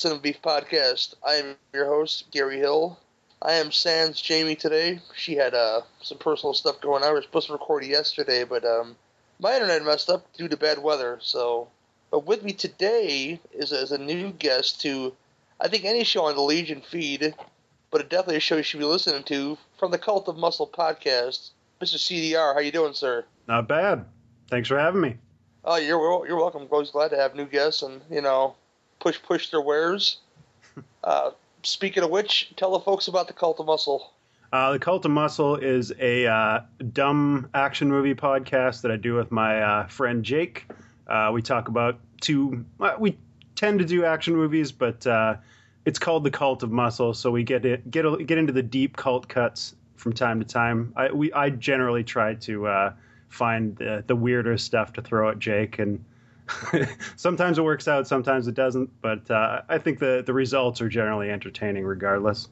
Cinema Beef Podcast. I am your host, Gary Hill. I am Sans Jamie today. She had uh, some personal stuff going on. We were supposed to record yesterday, but um, my internet messed up due to bad weather. So, but with me today is, is a new guest to, I think, any show on the Legion feed, but definitely a show you should be listening to from the Cult of Muscle podcast. Mr. CDR, how you doing, sir? Not bad. Thanks for having me. Oh, you're you're welcome. Always glad to have new guests and you know push push their wares. uh, speaking of which, tell the folks about the Cult of Muscle. Uh, the Cult of Muscle is a uh, dumb action movie podcast that I do with my uh, friend Jake. Uh, we talk about two. we tend to do action movies, but uh, it's called the Cult of Muscle, so we get it, get get into the deep cult cuts from time to time. I we I generally try to uh, find the, the weirder stuff to throw at Jake, and sometimes it works out, sometimes it doesn't. But uh, I think the the results are generally entertaining, regardless.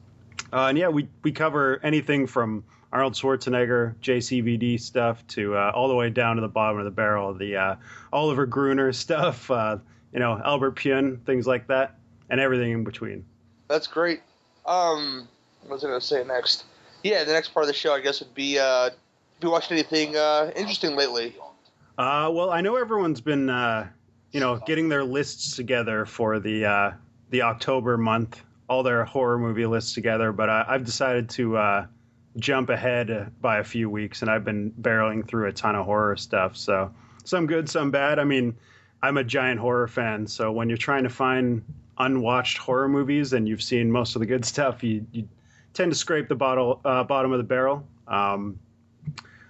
Uh, and yeah, we we cover anything from Arnold Schwarzenegger, JCVD stuff to uh, all the way down to the bottom of the barrel, the uh, Oliver Gruner stuff, uh, you know, Albert Pyun, things like that, and everything in between. That's great. Um, what was I going to say next? Yeah, the next part of the show, I guess, would be uh, you watched anything uh, interesting lately? Uh, well, I know everyone's been, uh, you know, getting their lists together for the uh, the October month, all their horror movie lists together. But I, have decided to uh, jump ahead by a few weeks, and I've been barreling through a ton of horror stuff. So some good, some bad. I mean, I'm a giant horror fan, so when you're trying to find unwatched horror movies and you've seen most of the good stuff, you, you tend to scrape the bottle, uh, bottom of the barrel. Um,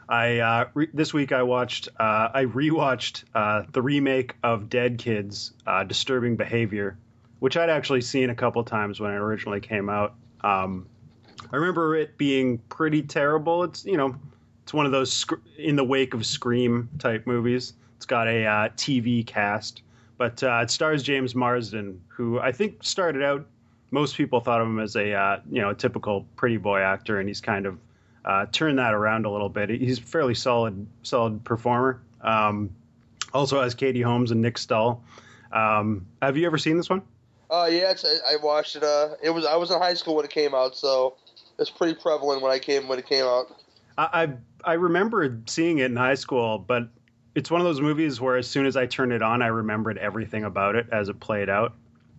I uh, re- this week I watched uh, I rewatched uh, the remake of Dead Kids uh, Disturbing Behavior, which I'd actually seen a couple times when it originally came out. Um, I remember it being pretty terrible. It's you know it's one of those sc- in the wake of Scream type movies. It's got a uh, TV cast, but uh, it stars James Marsden, who I think started out most people thought of him as a you know a typical pretty boy actor, and he's kind of uh, turned that around a little bit. He's a fairly solid solid performer. Um, also has Katie Holmes and Nick Stahl. Um, have you ever seen this one? Uh, yeah, I, I watched it. Uh, it was I was in high school when it came out, so it's pretty prevalent when I came when it came out. I I, I remember seeing it in high school, but it's one of those movies where as soon as I turned it on, I remembered everything about it as it played out.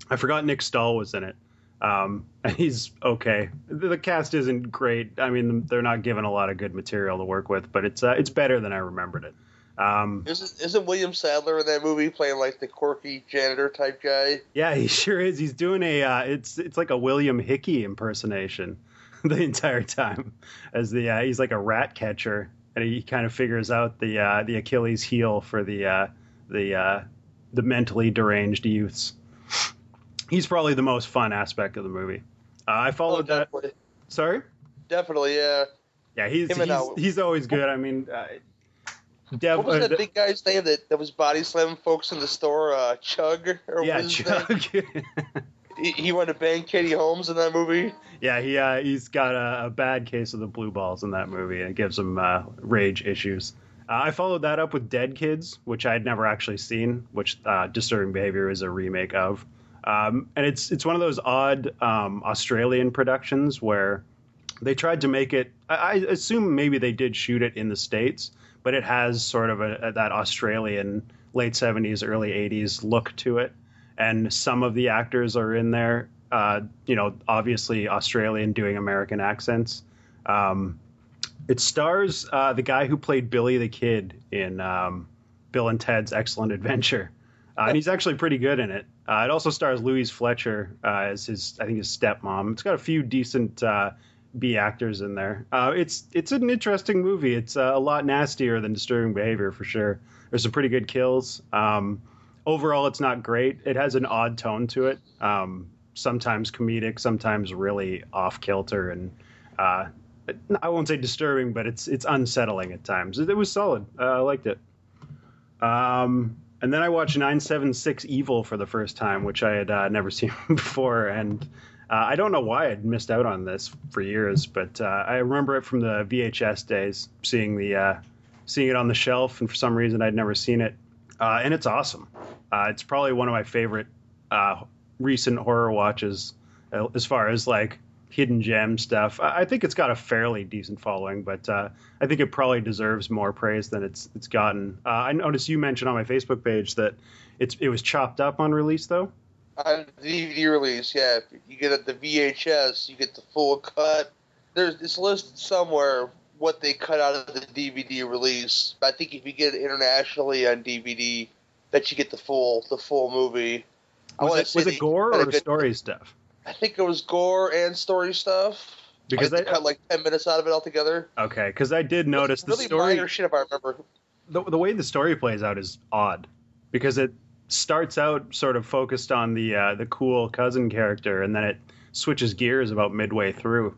I forgot Nick Stahl was in it. Um, and he's okay. The, the, cast isn't great. I mean, they're not given a lot of good material to work with, but it's uh, it's better than I remembered it. Um, isn't, isn't William Sadler in that movie playing like the quirky janitor type guy? Yeah, he sure is. He's doing a uh, it's it's like a William Hickey impersonation the entire time as the uh, he's like a rat catcher and he kind of figures out the uh, the Achilles heel for the uh, the uh, the mentally deranged youths he's probably the most fun aspect of the movie. Uh, I followed oh, that. Sorry. Definitely, yeah. Yeah, he's he's, he's, always good. I mean, uh, Dev, what was uh, that uh, big guy's name that, that was body slamming folks in the store? Uh, Chug or yeah, Chug. he, he went to bang Katie Holmes in that movie. Yeah, he uh, he's got a, a, bad case of the blue balls in that movie, and it gives him uh, rage issues. Uh, I followed that up with Dead Kids, which I had never actually seen, which uh, Disturbing Behavior is a remake of. Um, and it's it's one of those odd um, Australian productions where they tried to make it. I, I, assume maybe they did shoot it in the states, but it has sort of a, a, that Australian late '70s, early '80s look to it. And some of the actors are in there. Uh, you know, obviously Australian doing American accents. Um, it stars uh, the guy who played Billy the Kid in um, Bill and Ted's Excellent Adventure, uh, and he's actually pretty good in it. Uh, it also stars Louise Fletcher uh, as his, I think, his stepmom. It's got a few decent uh, B actors in there. Uh, it's it's an interesting movie. It's uh, a lot nastier than Disturbing Behavior for sure. There's some pretty good kills. Um, overall, it's not great. It has an odd tone to it. Um, sometimes comedic, sometimes really off kilter, and uh, I won't say disturbing, but it's it's unsettling at times. It, was solid. I liked it. Um, and then I watched 976 Evil for the first time, which I had uh, never seen before. And uh, I don't know why I'd missed out on this for years, but uh, I remember it from the VHS days, seeing the uh, seeing it on the shelf, and for some reason I'd never seen it. Uh, and it's awesome. Uh, it's probably one of my favorite recent horror watches, as far as like hidden gem stuff. I, I think it's got a fairly decent following, but uh, I think it probably deserves more praise than it's it's gotten. Uh, I noticed you mentioned on my Facebook page that it's it was chopped up on release though. On DVD release, yeah. If you get it the VHS, you get the full cut. There's it's listed somewhere what they cut out of the DVD release. But I think if you get it internationally on DVD, that you get the full the full movie. Was it, was it gore or story stuff? I think it was gore and story stuff. Because they cut like ten minutes out of it altogether. Okay, because I did notice really the story. minor shit if I remember. The, the way the story plays out is odd because it starts out sort of focused on the uh, the cool cousin character, and then it switches gears about midway through,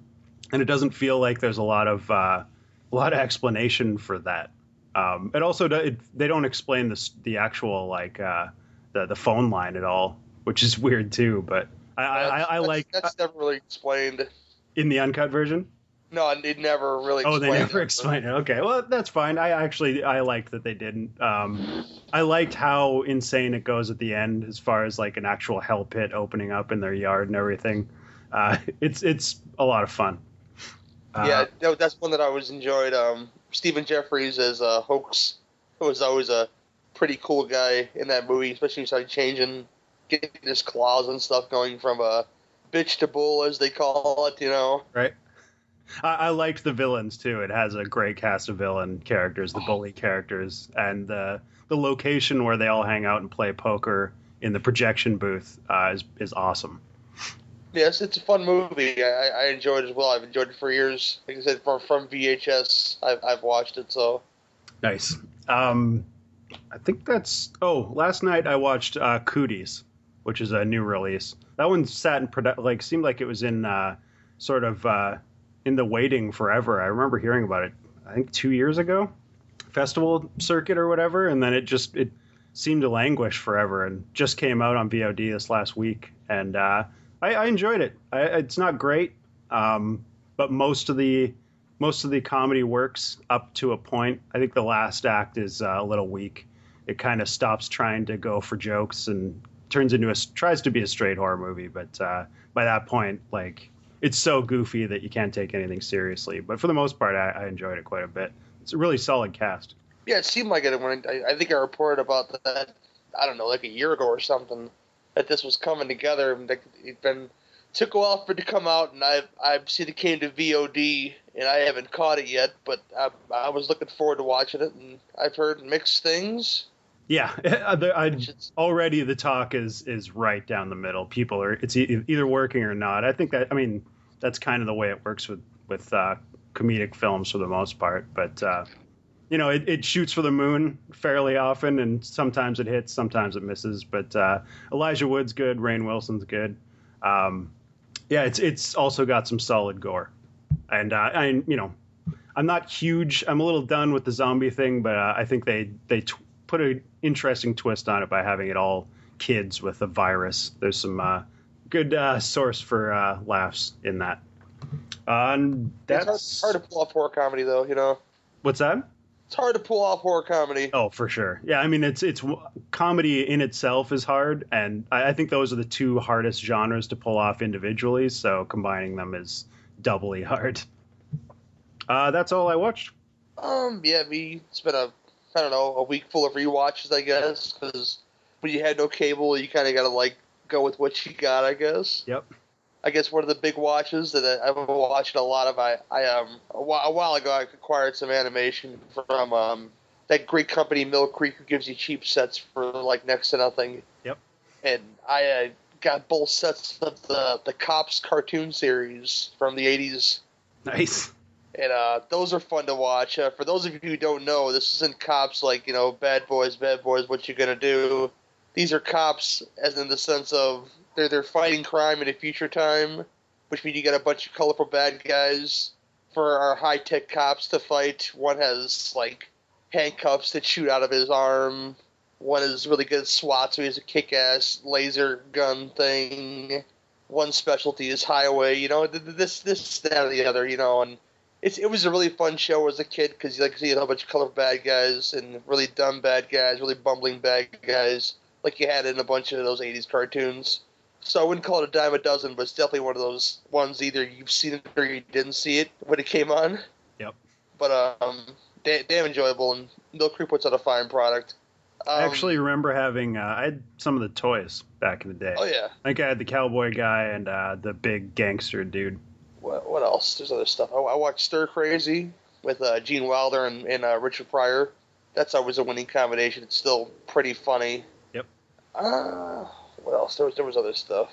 and it doesn't feel like there's a lot of uh, a lot of explanation for that. Um, it also it, they don't explain the the actual like uh, the the phone line at all, which is weird too. But I, I, I, like that's never really explained in the uncut version. No, it never really. Oh, they never it. explained it. Okay, well that's fine. I actually I liked that they didn't. Um, I liked how insane it goes at the end, as far as like an actual hell pit opening up in their yard and everything. Uh, it's it's a lot of fun. Uh, yeah, that's one that I always enjoyed. Um, Stephen Geoffreys as a hoax was always a pretty cool guy in that movie, especially when he started changing, getting his claws and stuff, going from a bitch to bull, as they call it. You know, right. I, I liked the villains too. It has a great cast of villain characters, the bully characters, and the the location where they all hang out and play poker in the projection booth uh, is is awesome. Yes, it's a fun movie. I, I enjoyed it as well. I've enjoyed it for years. Like I said, from from VHS, I've I've watched it. So nice. Um, I think that's. Oh, last night I watched uh, Cooties, which is a new release. That one sat in produ- like seemed like it was in uh, sort of uh, in the waiting forever. I remember hearing about it. I think two years ago, festival circuit or whatever, and then it just it seemed to languish forever, and just came out on VOD this last week, and uh, I, I, enjoyed it. I, it's not great, um, but most of the most of the comedy works up to a point. I think the last act is uh, a little weak. It kind of stops trying to go for jokes and turns into a tries to be a straight horror movie, but uh, by that point, like it's so goofy that you can't take anything seriously. But for the most part, I, I enjoyed it quite a bit. It's a really solid cast. Yeah, it seemed like it when I, I think I reported about that. I don't know, like a year ago or something, that this was coming together. Like it been took a while for it to come out, and I've I've seen it came to VOD, and I haven't caught it yet. But I, I was looking forward to watching it, and I've heard mixed things. Yeah, I, already the talk is is right down the middle. People are it's either working or not. I think that I mean that's kind of the way it works with with uh, comedic films for the most part. But uh, you know, it, it, shoots for the moon fairly often, and sometimes it hits, sometimes it misses. But uh, Elijah Wood's good, Rainn Wilson's good. Um, yeah, it's it's also got some solid gore, and uh, I you know, I'm not huge. I'm a little done with the zombie thing, but uh, I think they they t- put an interesting twist on it by having it all kids with a virus. There's some uh, good uh, source for uh, laughs in that. Uh, and that's it's hard, hard, to pull off horror comedy, though. You know. What's that? It's hard to pull off horror comedy. Oh, for sure. Yeah, I mean, it's it's comedy in itself is hard, and I, I think those are the two hardest genres to pull off individually. So combining them is doubly hard. Uh, that's all I watched. Um, yeah, me. It's been a I don't know a week full of re-watches, I guess, because when you had no cable, you kind of got to like go with what you got, I guess. Yep. I guess one of the big watches that I've been watching a lot of. I, I um a while, a while ago I acquired some animation from um that great company Mill Creek who gives you cheap sets for like next to nothing. Yep. And I uh, got both sets of the the Cops cartoon series from the '80s. Nice. And uh, those are fun to watch. Uh, for those of you who don't know, this isn't cops like you know, bad boys, bad boys. What you gonna do? these are cops, as in the sense of they're they're fighting crime in a future time, which means you got a bunch of colorful bad guys for our high tech cops to fight. One has like handcuffs that shoot out of his arm. One is really good at SWAT, so he has a kick ass laser gun thing. One specialty is highway. You know, this this that or the other. You know, and it's it was a really fun show as a kid because you like see a whole bunch of colorful bad guys and really dumb bad guys, really bumbling bad guys like you had in a bunch of those '80s cartoons. So I wouldn't call it a dime a dozen, but it's definitely one of those ones either you've seen it or you didn't see it when it came on. Yep. But um, da- damn enjoyable, and Mill Creek puts out a fine product. Um, I actually remember having uh, I had some of the toys back in the day. Oh yeah. I think I had the cowboy guy and uh, the big gangster dude. What, what else? There's other stuff. I, I watched Stir Crazy with uh, Gene Wilder and, and uh, Richard Pryor. That's always a winning combination. It's still pretty funny. Yep. Uh, what else? There was there was other stuff.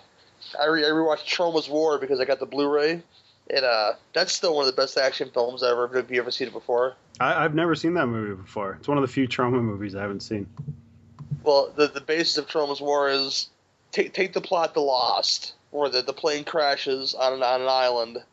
I, re- I rewatched Troma's War because I got the Blu-ray, and uh, that's still one of the best action films ever. Have you ever seen it before? I, I've never seen that movie before. It's one of the few Troma movies I haven't seen. Well, the the basis of Troma's War is take take the plot to Lost, where the, the plane crashes on an, on an island,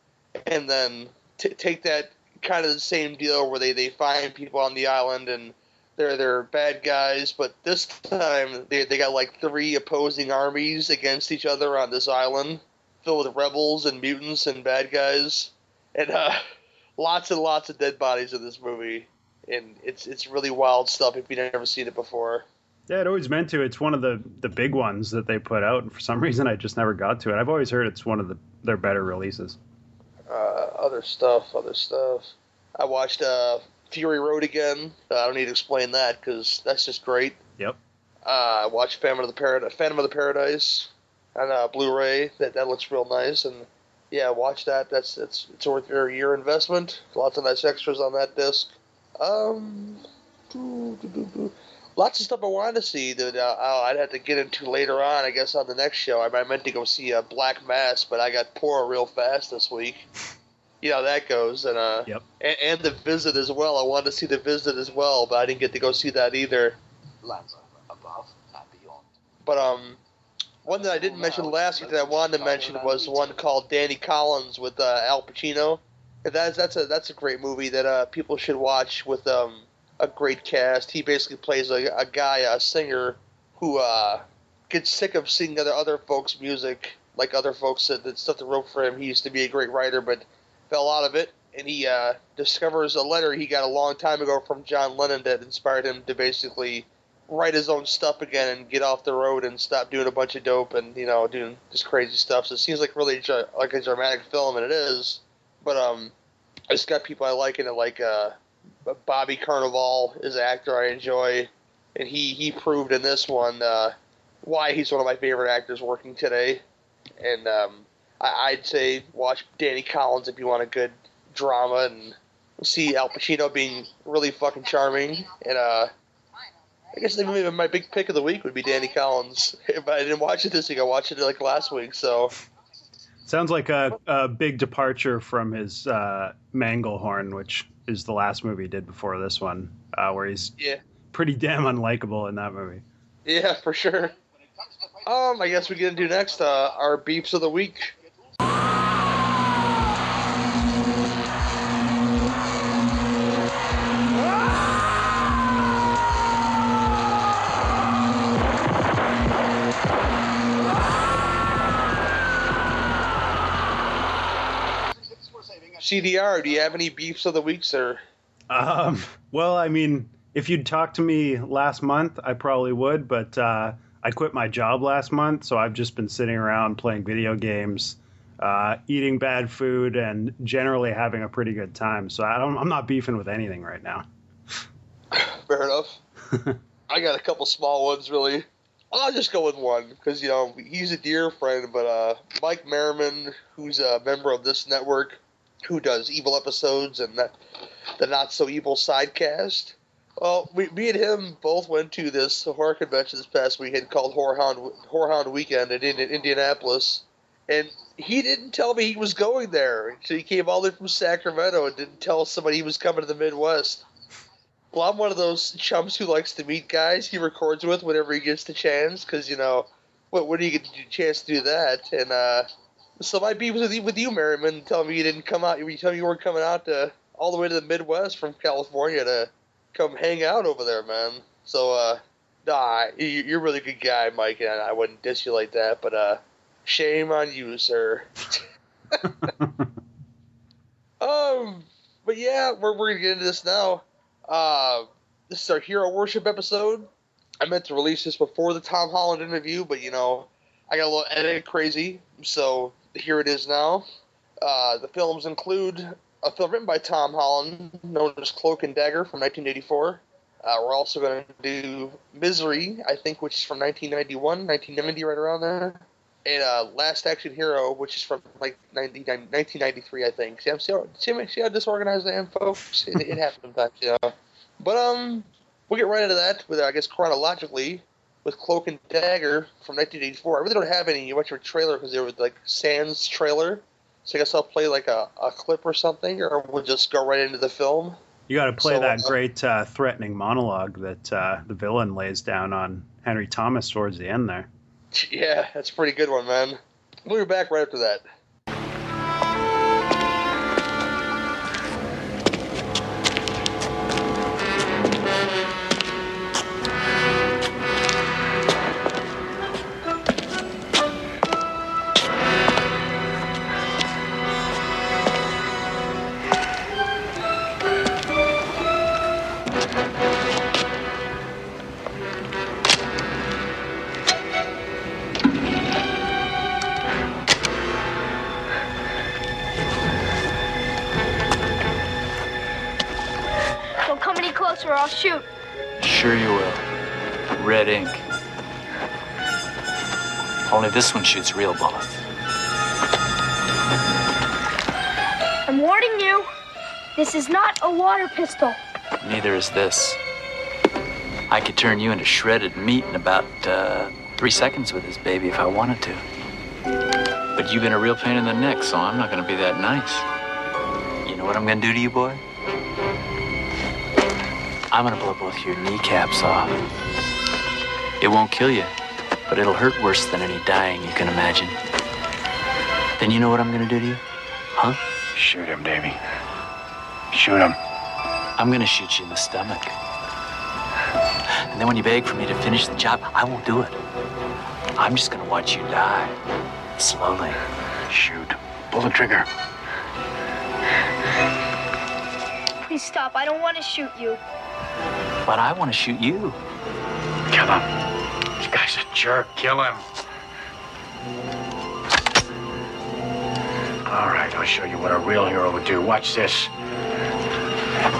and then t- take that kind of the same deal where they, they find people on the island and they're they're bad guys, but this time they they got like three opposing armies against each other on this island, filled with rebels and mutants and bad guys, and uh, lots and lots of dead bodies in this movie, and it's it's really wild stuff if you've never seen it before. Yeah, it always meant to. It's one of the the big ones that they put out, and for some reason I just never got to it. I've always heard it's one of the their better releases. uh, other stuff, other stuff. I watched uh, Fury Road again. Uh, I don't need to explain that because that's just great. Yep. Uh, I watched Phantom of the Paradise, Phantom of the Paradise on uh, Blu-ray. That that looks real nice, and yeah, watch that. That's it's it's worth your year investment. Lots of nice extras on that disc. Um, doo, doo, doo, doo. Lots of stuff I wanted to see that uh, I'd have to get into later on. I guess on the next show. I, I meant to go see uh, Black Mass, but I got poor real fast this week. You know how that goes, and uh, Yep. and, and the visit as well. I wanted to see the visit as well, but I didn't get to go see that either. lands above and beyond. But um, one that I didn't mention last week that I wanted to mention was one called Danny Collins with uh, Al Pacino. That's that's a that's a great movie that uh, people should watch with um, a great cast. He basically plays a, a guy, a singer, who uh, gets sick of singing other other folks' music, like other folks that, that stuff that wrote for him. He used to be a great writer, but fell out of it, and he uh, discovers a letter he got a long time ago from John Lennon that inspired him to basically write his own stuff again and get off the road and stop doing a bunch of dope and you know doing just crazy stuff. So it seems like really like a dramatic film, and it is. But um, it's got people I like in it, like uh, Bobby Cannavale is an actor I enjoy, and he he proved in this one uh, why he's one of my favorite actors working today. And um, I, I'd say watch Danny Collins if you want a good drama and see Al Pacino being really fucking charming. And uh, I guess maybe my big pick of the week would be Danny Collins. If I didn't watch it this week, I watched it like last week. So Sounds like a, a big departure from his uh, Manglehorn, which is the last movie he did before this one, uh, where he's yeah, pretty damn unlikable in that movie. yeah, for sure. Um, I guess we get to do next uh, our beeps of the week. CDR, do you have any beefs of the week, sir? Um, well, I mean, if you'd talked to me last month, I probably would, but uh, I quit my job last month, so I've just been sitting around playing video games, uh, eating bad food, and generally having a pretty good time. So I don't, I'm not beefing with anything right now. Fair enough. I got a couple small ones, really. I'll just go with one because you know he's a dear friend, but uh, Mike Merriman, who's a member of this network, who does evil episodes and that, the not so evil sidecast. Well, we, me and him both went to this horror convention this past weekend called Horrorhound Horrorhound Weekend in, in Indianapolis, and he didn't tell me he was going there. So he came all the way from Sacramento and didn't tell somebody he was coming to the Midwest. Well, I'm one of those chumps who likes to meet guys he records with whenever he gets the chance, because you know, what when do you get the chance to do that? And uh, so my beef was with you, with you, Merriman, telling me you didn't come out. You told me you weren't coming out to all the way to the Midwest from California to come hang out over there, man. So, uh, nah, you- you're a really good guy, Mike, and I wouldn't diss you like that. But uh, shame on you, sir. Um, but yeah, we're, we're gonna get into this now. Uh, this is our hero worship episode. I meant to release this before the Tom Holland interview, but you know, I got a little edit crazy, so here it is now. Uh, the films include a film written by Tom Holland, known as Cloak and Dagger from 1984. Uh, we're also going to do Misery, I think, which is from 1991, 1990, right around there. And uh, Last Action Hero, which is from like 90, 1993, I think. See, how, see, how, see how disorganized I am, folks? It, it happens sometimes, you know. But um, we'll get right into that with, I guess, chronologically with Cloak and Dagger from 1984. I really don't have any a trailer because they were like Sans trailer. So I guess I'll play like a, a clip or something, or we'll just go right into the film. You got to play So, that uh, great uh, threatening monologue that uh, the villain lays down on Henry Thomas towards the end there. Yeah, that's a pretty good one, man. We'll be back right after that. Real bullets. I'm warning you. This is not a water pistol. Neither is this. I could turn you into shredded meat in about uh, three seconds with this baby if I wanted to. But you've been a real pain in the neck, so I'm not gonna be that nice. You know what I'm gonna do to you, boy? I'm gonna blow both your kneecaps off. It won't kill you, but it'll hurt worse than any dying you can imagine. Then you know what I'm gonna do to you? Huh? Shoot him, Davy. Shoot him. I'm gonna shoot you in the stomach. And then when you beg for me to finish the job, I won't do it. I'm just gonna watch you die. Slowly. Shoot. Pull the trigger. Please stop. I don't want to shoot you. But I wanna shoot you. Come him. Guy's a jerk. Kill him. All right, I'll show you what a real hero would do. Watch this.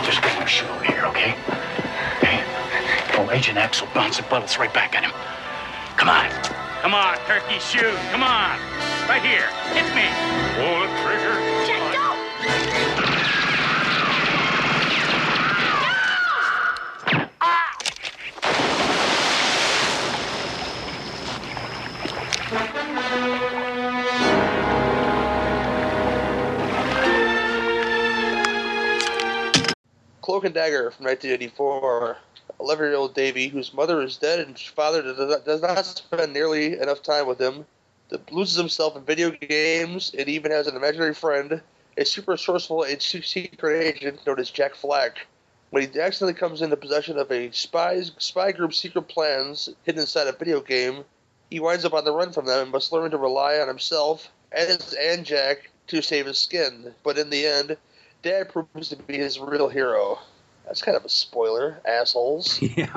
Just get him shoot over here, okay? Okay? Oh, Agent X will bounce the bullets right back at him. Come on. Come on, turkey, shoot. Come on. Right here. Hit me. The And Dagger from 1984. 11 year old Davy, whose mother is dead and father does not, spend nearly enough time with him, loses himself in video games and even has an imaginary friend, a super resourceful and se- secret agent known as Jack Flack. When he accidentally comes into possession of a spy's, spy group's secret plans hidden inside a video game, he winds up on the run from them and must learn to rely on himself and Jack to save his skin. But in the end, Dad proves to be his real hero. That's kind of a spoiler, assholes. yeah.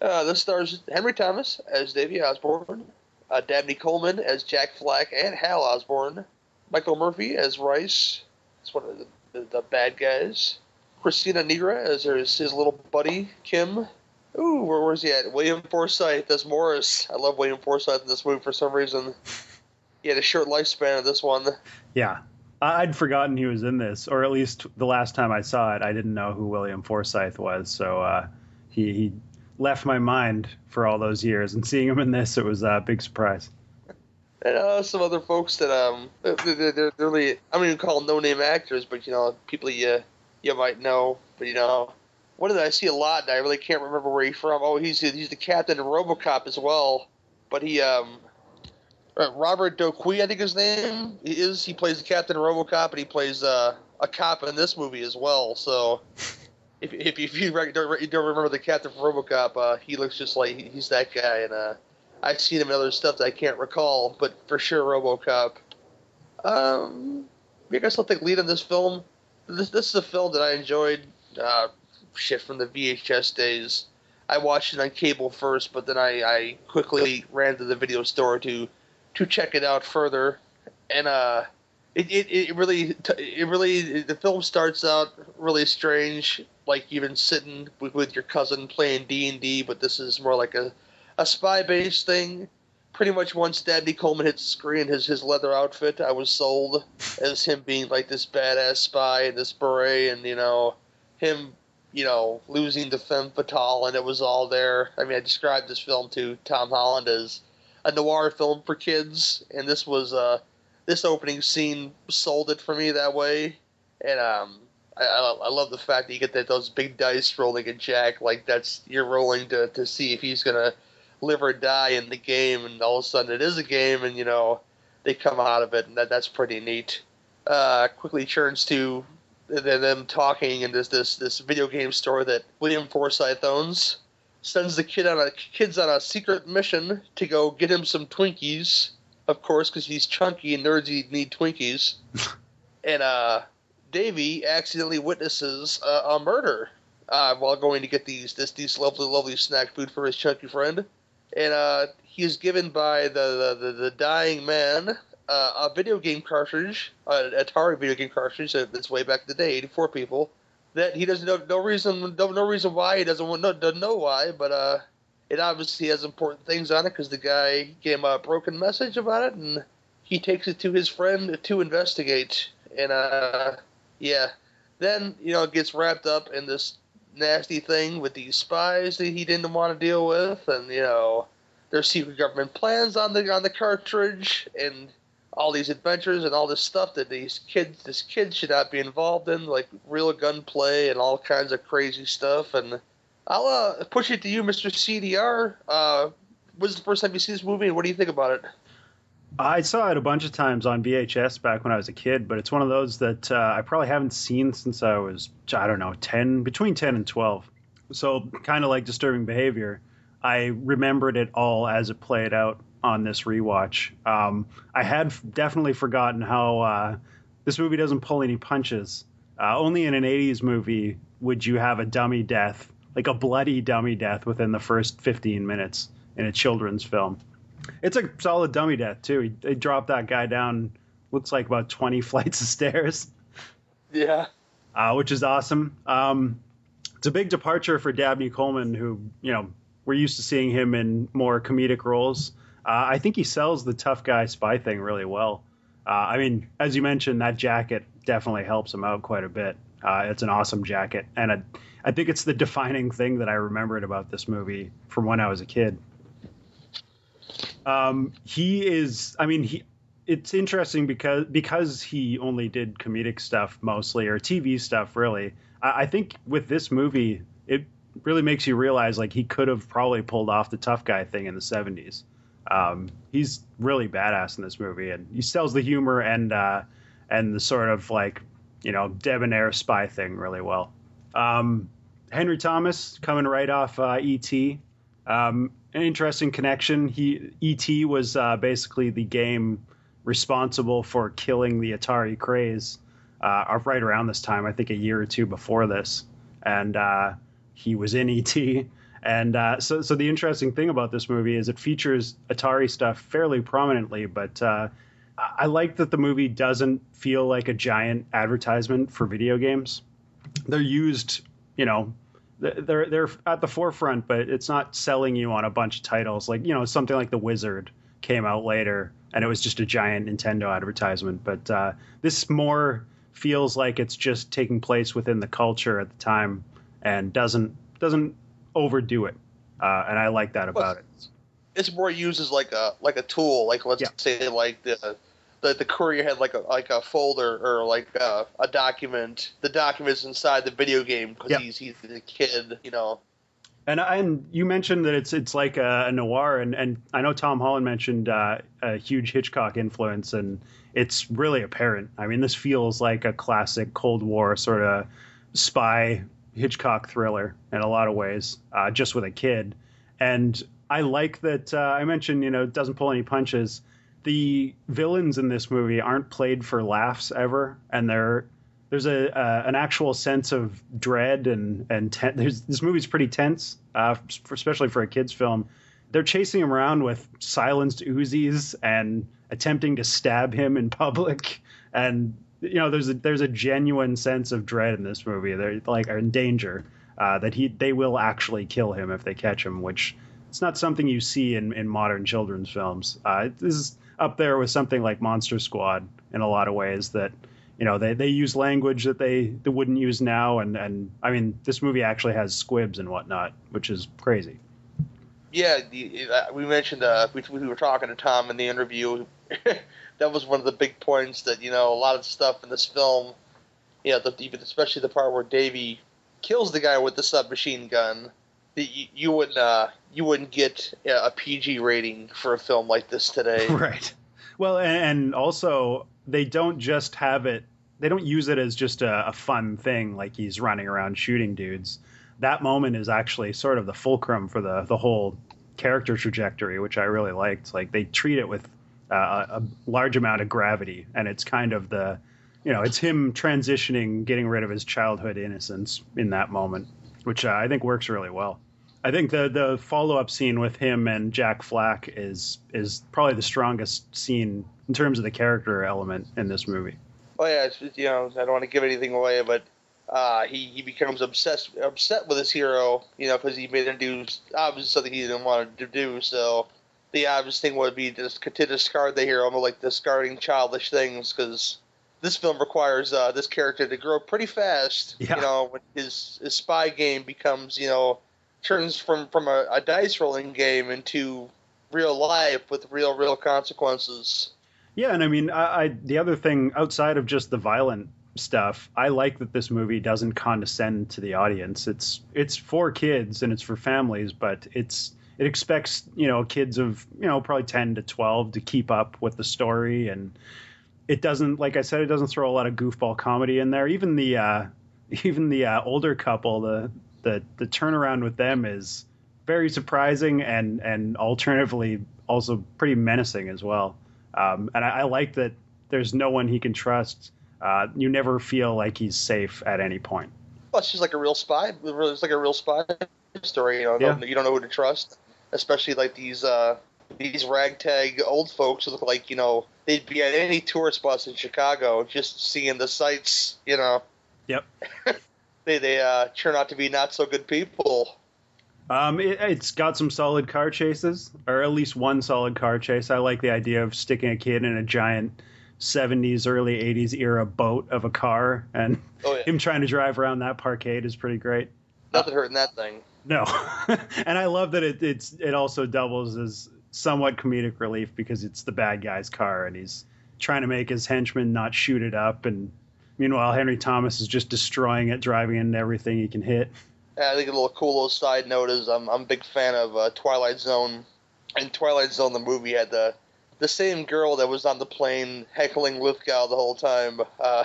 Uh, this stars Henry Thomas as Davy Osborne, uh, Dabney Coleman as Jack Flack and Hal Osborne, Michael Murphy as Rice, that's one of the, the, the bad guys, Christina Nigra as his, his little buddy, Kim. Ooh, where, where's he at? William Forsythe as Morris. I love William Forsythe in this movie for some reason. He had a short lifespan of this one. Yeah. I'd forgotten he was in this, or at least the last time I saw it, I didn't know who William Forsythe was. So uh, he, he left my mind for all those years, and seeing him in this, it was a big surprise. and uh, some other folks that um they're, they're, really I don't even call no name actors, but you know people you you might know, but you know what did I see a lot? And I really can't remember where he's from. Oh, he's he's the captain in RoboCop as well, but he um. Uh, Robert DoQui, I think his name he is. He plays the captain RoboCop, and he plays uh, a cop in this movie as well. So, if if, if you re- don't, you don't remember the captain from RoboCop, uh, he looks just like he's that guy, and uh, I've seen him in other stuff that I can't recall, but for sure RoboCop. Um, I guess I'll take lead on this film. This this is a film that I enjoyed. Uh, shit from the VHS days. I watched it on cable first, but then I, I quickly ran to the video store to to check it out further, and uh, it, it, it really it really the film starts out really strange, like even sitting with, with your cousin playing D and D, but this is more like a a spy based thing. Pretty much once Dabney Coleman hits the screen, his his leather outfit, I was sold as him being like this badass spy in this beret, and you know him you know, losing the femme fatale, and it was all there. I mean, I described this film to Tom Holland as a noir film for kids, and this was uh, this opening scene sold it for me that way. And um, I, I love the fact that you get that those big dice rolling in Jack, like that's you're rolling to to see if he's gonna live or die in the game, and all of a sudden it is a game, and you know they come out of it, and that that's pretty neat. Uh, quickly turns to them talking in this this this video game store that William Forsythe owns. Sends the kid on a kids on a secret mission to go get him some Twinkies, of course, because he's chunky and nerds need Twinkies. and uh, Davy accidentally witnesses a, a murder uh, while going to get these this these lovely lovely snack food for his chunky friend. And uh, he is given by the, the, the, the dying man uh, a video game cartridge, an Atari video game cartridge that's way back in the day, 84 people, that he doesn't know no reason no, reason why he doesn't want no, doesn't know why, but uh, it obviously has important things on it because the guy gave him a broken message about it, and he takes it to his friend to investigate, and uh, yeah, then you know it gets wrapped up in this nasty thing with these spies that he didn't want to deal with, and you know there's secret government plans on the on the cartridge, and all these adventures and all this stuff that these kids this kid should not be involved in, like real gunplay and all kinds of crazy stuff. And I'll uh, push it to you, Mr. CDR. Uh, was the first time you see this movie, and what do you think about it? I saw it a bunch of times on VHS back when I was a kid, but it's one of those that uh, I probably haven't seen since I was, I don't know, 10, between 10 and 12. So, kind of like Disturbing Behavior, I remembered it all as it played out on this rewatch. Um, I had definitely forgotten how uh, this movie doesn't pull any punches. Uh, only in an 80s movie would you have a dummy death, like a bloody dummy death, within the first 15 minutes in a children's film. It's a solid dummy death, too. He, they dropped that guy down, looks like about 20 flights of stairs. Yeah. Uh, which is awesome. Um, it's a big departure for Dabney Coleman, who, you know, we're used to seeing him in more comedic roles. Uh, I think he sells the tough guy spy thing really well. Uh, I mean, as you mentioned, that jacket definitely helps him out quite a bit. Uh, it's an awesome jacket, and I, I think it's the defining thing that I remembered about this movie from when I was a kid. Um, he is, I mean, he. It's interesting because because he only did comedic stuff mostly or TV stuff really. I, I think with this movie, it really makes you realize like he could have probably pulled off the tough guy thing in the 70s. Um, he's really badass in this movie, and he sells the humor and uh, and the sort of like you know debonair spy thing really well. Um, Henry Thomas coming right off uh, E.T. Um, an interesting connection. He E.T. was uh, basically the game responsible for killing the Atari craze uh, right around this time. I think a year or two before this, and uh, he was in E.T. And uh, so, so the interesting thing about this movie is it features Atari stuff fairly prominently, but uh, I like that the movie doesn't feel like a giant advertisement for video games. They're used, you know, they're they're at the forefront, but it's not selling you on a bunch of titles. Like you know, something like The Wizard came out later, and it was just a giant Nintendo advertisement. But uh, this more feels like it's just taking place within the culture at the time, and doesn't doesn't overdo it, uh, and I like that about well, it. It's more used as like a like a tool, like let's yeah. say like the the, the courier had like a like a folder or like a, a document. The documents inside the video game because yep. he's he's a kid, you know. And and you mentioned that it's it's like a, a noir, and, and I know Tom Holland mentioned uh, a huge Hitchcock influence, and it's really apparent. I mean, this feels like a classic Cold War sort of spy Hitchcock thriller in a lot of ways, uh, just with a kid. And I like that uh, I mentioned, you know, it doesn't pull any punches. The villains in this movie aren't played for laughs ever, and they're there's a uh, an actual sense of dread and and ten- there's this movie's pretty tense, uh, for, especially for a kids film. They're chasing him around with silenced Uzis and attempting to stab him in public, and you know there's a there's a genuine sense of dread in this movie. They're like are in danger uh, that he they will actually kill him if they catch him, which it's not something you see in in modern children's films. Uh, this is up there with something like Monster Squad in a lot of ways that you know they, they use language that they, they wouldn't use now and and i mean this movie actually has squibs and whatnot which is crazy Yeah, uh, we mentioned uh, we, we were talking to Tom in the interview. that was one of the big points that you know a lot of stuff in this film, you know, the, even especially the part where Davy kills the guy with the submachine gun. that You, you wouldn't uh, you wouldn't get a PG rating for a film like this today. right well and, and also they don't just have it they don't use it as just a, a fun thing like he's running around shooting dudes that moment is actually sort of the fulcrum for the the whole character trajectory which i really liked like they treat it with uh, a large amount of gravity and it's kind of the you know it's him transitioning getting rid of his childhood innocence in that moment which uh, i think works really well I think the the follow up scene with him and Jack Flack is is probably the strongest scene in terms of the character element in this movie. Oh yeah, it's, you know I don't want to give anything away, but uh, he he becomes obsessed upset with his hero, you know, because he made him do obviously something he didn't want to do. So the obvious thing would be just to discard the hero, almost like discarding childish things, because this film requires uh, this character to grow pretty fast. Yeah. You know, when his his spy game becomes you know turns from from a, a dice rolling game into real life with real real consequences. Yeah, and I mean, I, I the other thing outside of just the violent stuff, I like that this movie doesn't condescend to the audience. It's it's for kids and it's for families, but it's it expects you know kids of you know probably ten to twelve to keep up with the story, and it doesn't like I said, it doesn't throw a lot of goofball comedy in there. Even the uh, even the uh, older couple, the the the turnaround with them is very surprising and and alternatively also pretty menacing as well. Um, and I, I like that there's no one he can trust. Uh, you never feel like he's safe at any point. Well, just like a real spy. It's like a real spy story. You know, Yeah. you don't know who to trust, especially like these uh, these ragtag old folks who look like you know they'd be at any tourist bus in Chicago just seeing the sights. You know, Yep. they they uh, turn out to be not so good people. Um, it, it's got some solid car chases, or at least one solid car chase. I like the idea of sticking a kid in a giant 70s, early 80s era boat of a car, and Oh yeah, him trying to drive around that parkade is pretty great. Nothing hurting that thing. No, and I love that it it's it also doubles as somewhat comedic relief because it's the bad guy's car and he's trying to make his henchmen not shoot it up, and meanwhile Henry Thomas is just destroying it, driving into everything he can hit. Yeah, I think a little cool little side note is I'm I'm a big fan of uh, Twilight Zone. In Twilight Zone, the movie had the the same girl that was on the plane heckling Lithgow the whole time. Uh,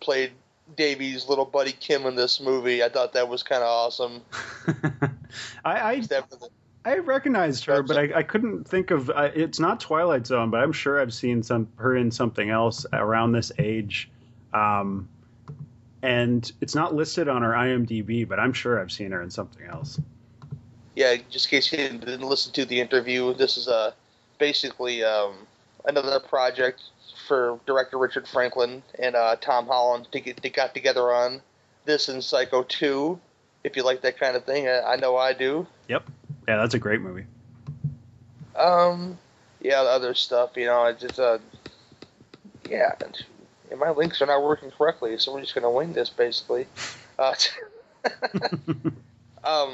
played Davy's little buddy Kim in this movie. I thought that was kind of awesome. I, I Definitely. I recognized her, but I, I couldn't think of. Uh, it's not Twilight Zone, but I'm sure I've seen some her in something else around this age, um, and it's not listed on her IMDb, but I'm sure I've seen her in something else. Yeah, just in case you didn't, listen to the interview, this is uh, basically um, another project for director Richard Franklin and uh, Tom Holland to get they got together on this and Psycho 2. If you like that kind of thing, I, I know I do. Yep, yeah, that's a great movie. Um, yeah, the other stuff, you know, it's just uh, yeah, and, my links are not working correctly, so we're just gonna wing this basically. Uh, um,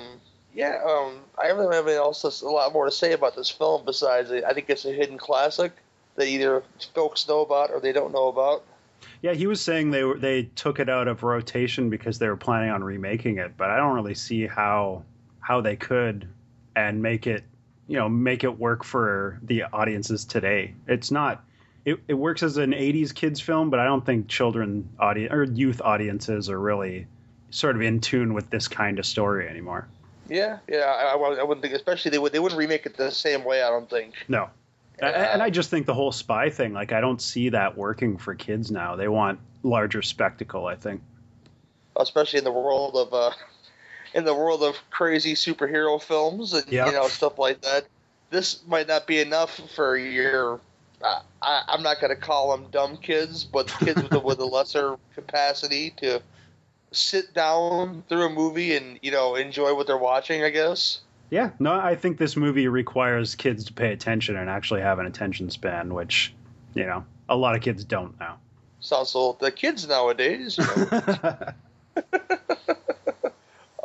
yeah, um, I really don't have anything else, a lot more to say about this film besides I think it's a hidden classic that either folks know about or they don't know about. Yeah, he was saying they were they took it out of rotation because they were planning on remaking it, but I don't really see how how they could and make it you know make it work for the audiences today. It's not. It, it works as an '80s kids film, but I don't think children audience or youth audiences are really sort of in tune with this kind of story anymore. Yeah, yeah, I, I wouldn't think, especially they would they wouldn't remake it the same way. I don't think. No, and I just think the whole spy thing, like I don't see that working for kids now. They want larger spectacle. I think. especially in the world of uh, in the world of crazy superhero films and Yeah. you know stuff like that. This might not be enough for your. Uh, I, I'm not going to call them dumb kids, but kids with a, with a lesser capacity to sit down through a movie and you know enjoy what they're watching. I guess. Yeah, no, I think this movie requires kids to pay attention and actually have an attention span, which, you know, a lot of kids don't now. So the kids nowadays. You know.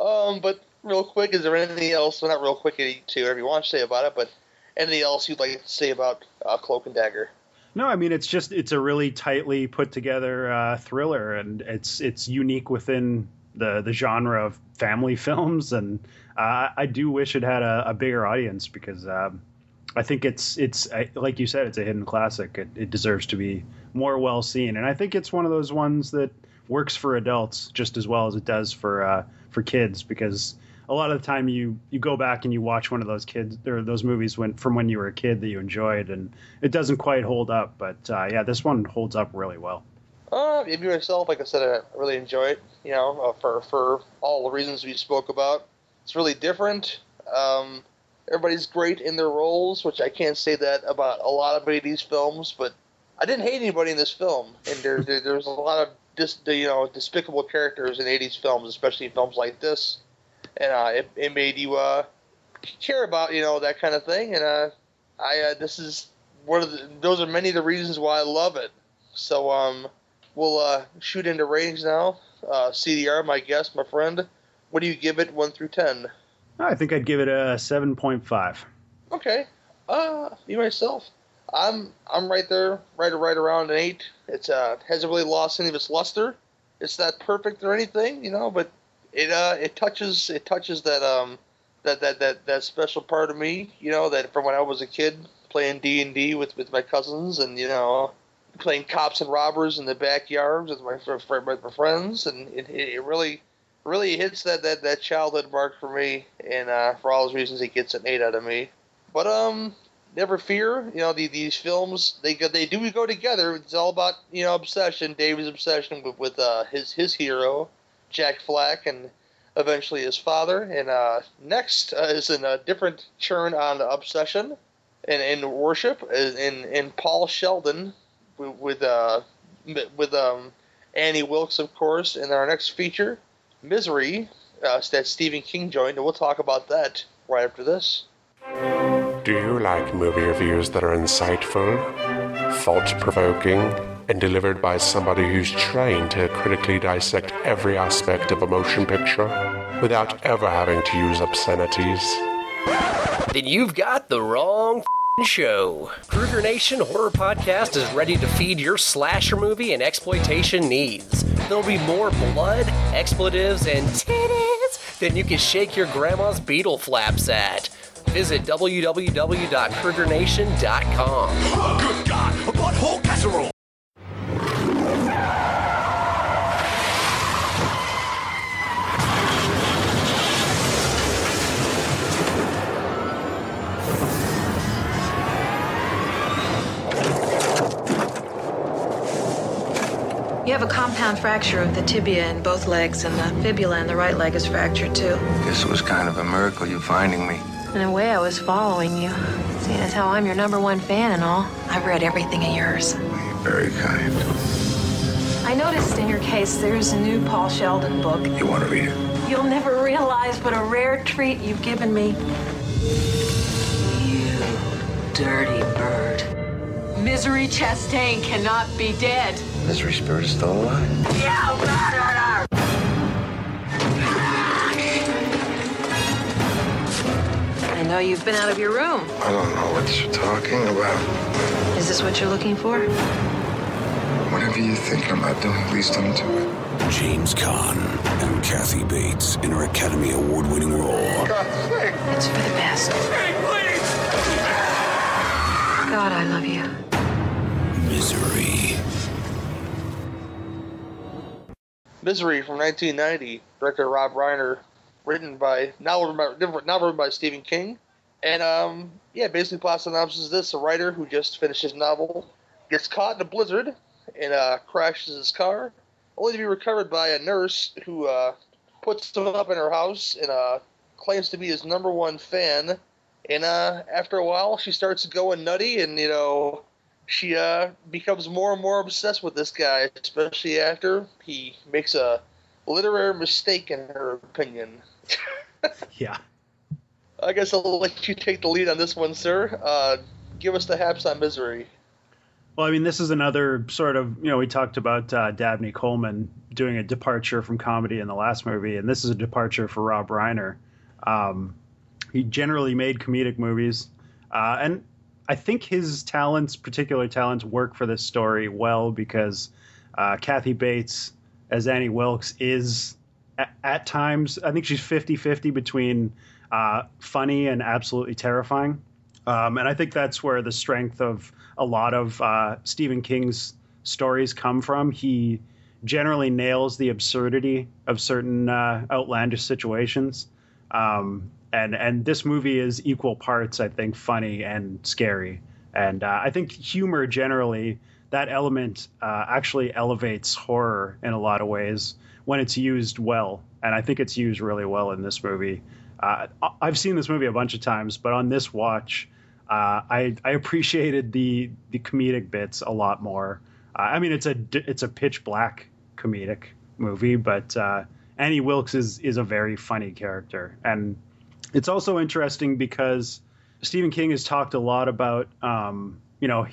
um, but real quick, is there anything else? Well, not real quick to whatever you want to say about it, but anything else you'd like to say about uh, Cloak and Dagger? No, I mean it's just it's a really tightly put together uh, thriller, and it's it's unique within the the genre of family films, and uh, I do wish it had a, a bigger audience because um, I think it's it's I- like you said, it's a hidden classic. It, it deserves to be more well seen, and I think it's one of those ones that works for adults just as well as it does for uh, for kids because a lot of the time you you go back and you watch one of those kids or those movies when from when you were a kid that you enjoyed. And it doesn't quite hold up but uh, yeah this one holds up really well Uh, maybe myself, like I said, I really enjoy it. You know, uh, for for all the reasons we spoke about. It's really different. Um, everybody's great in their roles, which I can't say that about a lot of these films. But I didn't hate anybody in this film, and there, there there's a lot of dis, you know despicable characters in '80s films, especially films like this. And uh, it, it made you uh, care about you know that kind of thing. And uh, I uh, this is one of the, those are many of the reasons why I love it. So um, we'll uh, shoot into ratings now. Uh, CDR, my guest, my friend. What do you give it, one through ten? i think i'd give it a 7.5 Okay. Uh, me myself, I'm I'm right there, right right around an eight. It's uh hasn't really lost any of its luster. It's not perfect or anything, you know, but it uh it touches it touches that um that that that that special part of me, you know, that from when I was a kid playing D and D with with my cousins and you know playing cops and robbers in the backyards with my with my friends, and it, it really really hits that, that that childhood mark for me, and uh, for all those reasons, it gets an eight out of me. But um, never fear, you know the, these films they go, they do go together. It's all about you know obsession, David's obsession with, with uh, his his hero, Jack Flack, and eventually his father. And uh, next uh, is in a different turn on obsession and in worship, in in Paul Sheldon with with, uh, with um, Annie Wilkes, of course. And our next feature, Misery, uh, that Stephen King joined, and we'll talk about that right after this. Do you like movie reviews that are insightful, thought provoking, and delivered by somebody who's trained to critically dissect every aspect of a motion picture without ever having to use obscenities? Then you've got the wrong f***ing show. Kruger Nation Horror Podcast is ready to feed your slasher movie and exploitation needs. There'll be more blood, expletives, and titties than you can shake your grandma's beetle flaps at. Visit www.krugernation.com. Oh, good God, a butthole casserole! Compound fracture of the tibia in both legs, and the fibula in the right leg is fractured too. This was kind of a miracle you finding me. In a way, I was following you. Seeing as how I'm your number one fan and all, I've read everything of yours. You're very kind. I noticed in your case there's a new Paul Sheldon book. You want to read it? You'll never realize what a rare treat you've given me. You dirty bird. Misery Chastain cannot be dead. Misery Spirit is still alive. Yeah, murderer! I know you've been out of your room. I don't know what you're talking about. Is this what you're looking for? Whatever you think I'm not doing, please don't do it. James Caan and Kathy Bates in her Academy Award winning role. It's for the best. God, I love you. Misery. Misery from 1990, director Rob Reiner, written by novel novel by Stephen King, And um, yeah, basically, plot synopsis is this: a writer who just finished his novel gets caught in a blizzard and uh, crashes his car, only to be recovered by a nurse who uh, puts him up in her house and uh, claims to be his number one fan. And uh, after a while, she starts going nutty, and you know, she uh, becomes more and more obsessed with this guy, especially after he makes a literary mistake, in her opinion. yeah. I guess I'll let you take the lead on this one, sir. Uh, give us the haps on misery. Well, I mean, this is another sort of, you know, we talked about uh, Dabney Coleman doing a departure from comedy in the last movie, and this is a departure for Rob Reiner. Um, he generally made comedic movies, uh, and I think his talents, particular talents, work for this story well because uh, Kathy Bates as Annie Wilkes is at, at times, I think she's 50 50 between uh, funny and absolutely terrifying. Um, and I think that's where the strength of a lot of uh, Stephen King's stories come from. He generally nails the absurdity of certain uh, outlandish situations. Um, and and this movie is equal parts, I think, funny and scary. And uh, I think humor generally, that element uh, actually elevates horror in a lot of ways when it's used well. And I think it's used really well in this movie. Uh, I've seen this movie a bunch of times, but on this watch, uh, I, I appreciated the the comedic bits a lot more. Uh, I mean, it's a it's a pitch black comedic movie, but uh, Annie Wilkes is is a very funny character, and it's also interesting because Stephen King has talked a lot about um, you know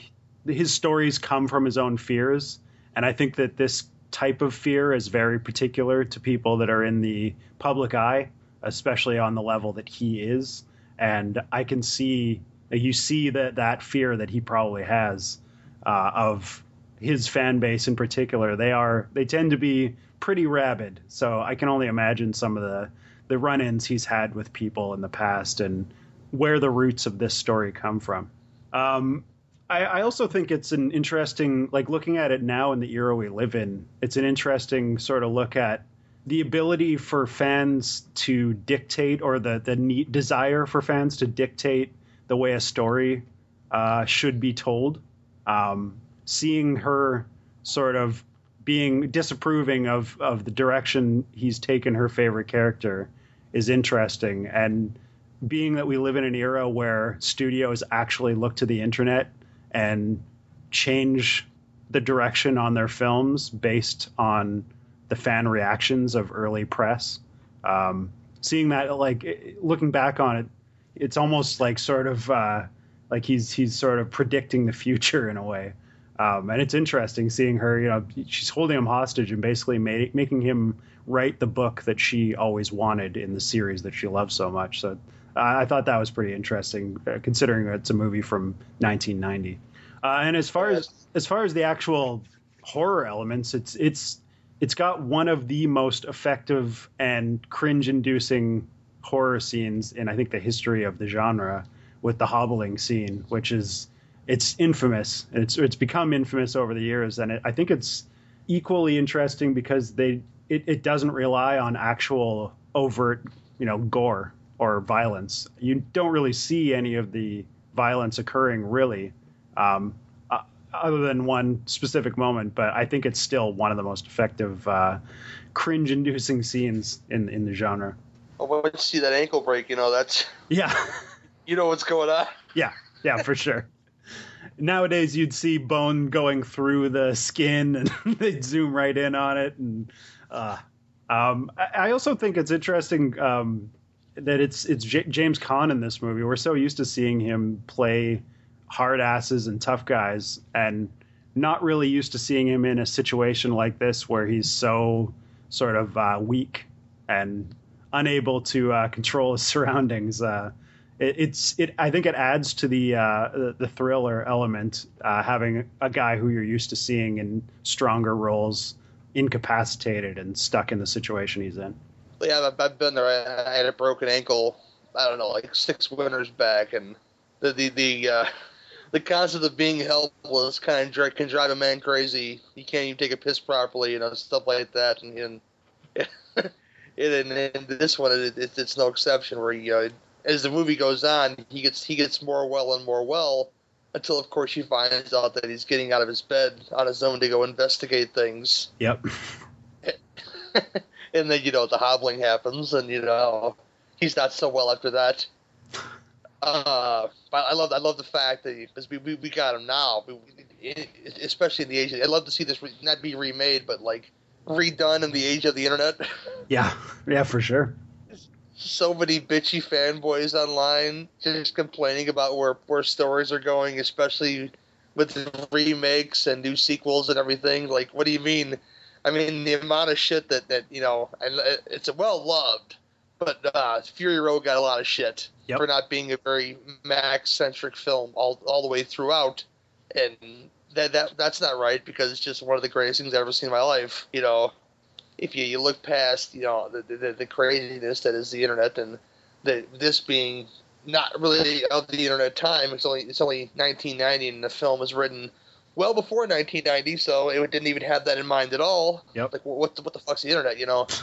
his stories come from his own fears, and I think that this type of fear is very particular to people that are in the public eye, especially on the level that he is, and I can see you see that that fear that he probably has uh, of his fan base in particular. They are they tend to be pretty rabid. So I can only imagine some of the the run-ins he's had with people in the past and where the roots of this story come from. Um, I, I also think it's an interesting, like looking at it now in the era we live in. It's an interesting sort of look at the ability for fans to dictate, or the the desire for fans to dictate the way a story uh, should be told. Um, seeing her sort of being disapproving of of the direction he's taken her favorite character is interesting. And being that we live in an era where studios actually look to the internet and change the direction on their films based on the fan reactions of early press um, seeing that like looking back on it it's almost like sort of uh, like he's he's sort of predicting the future in a way. Um, and it's interesting seeing her you know she's holding him hostage and basically making him write the book that she always wanted in the series that she loves so much so I thought that was pretty interesting, uh, considering it's a movie from 1990. Uh, and as far as as far as the actual horror elements, it's it's it's got one of the most effective and cringe-inducing horror scenes in I think the history of the genre, with the hobbling scene, which is it's infamous. It's it's become infamous over the years, and it, I think it's equally interesting because they it, it doesn't rely on actual overt you know gore or violence. You don't really see any of the violence occurring really, um, uh, other than one specific moment. But I think it's still one of the most effective, uh, cringe-inducing scenes in in the genre. Oh, when you see that ankle break, you know that's yeah, you know what's going on. Yeah, yeah, for sure. Nowadays, you'd see bone going through the skin, and they'd zoom right in on it. And uh, um, I also think it's interesting. Um, that it's it's J- James Caan in this movie. We're so used to seeing him play hard asses and tough guys, and not really used to seeing him in a situation like this where he's so sort of uh, weak and unable to uh, control his surroundings. Uh, it, it's it. I think it adds to the uh, the, the, thriller element uh, having a guy who you're used to seeing in stronger roles incapacitated and stuck in the situation he's in yeah, I've, been there. I, had a broken ankle. I don't know, like six winters back, and the the the uh, the concept of being helpless kind of can drive a man crazy. You can't even take a piss properly, you know, stuff like that. And and, and, and this one, it, it, it's no exception. Where as the movie goes on, he gets he gets more well and more well until, of course, she finds out that he's getting out of his bed on his own to go investigate things. Yep. and then you know the hobbling happens, and you know he's not so well after that. Uh, but I love I love the fact that because we, we, we got him now, we, especially in the age. I'd love to see this re, not be remade, but like redone in the age of the internet. Yeah, yeah, for sure. So many bitchy fanboys online just complaining about where where stories are going, especially with the remakes and new sequels and everything. Like, what do you mean? I mean, the amount of shit that that you know, and it's well loved, but uh, Fury Road got a lot of shit Yep. for not being a very Max centric film all all the way throughout, and that that that's not right because it's just one of the greatest things I've ever seen in my life. You know, if you, you look past you know the, the the craziness that is the internet and the this being not really of the internet time. It's only it's only 1990 and the film was written well before 1990, so it didn't even have that in mind at all. Yep. Like what the, what the fuck's the internet? You know.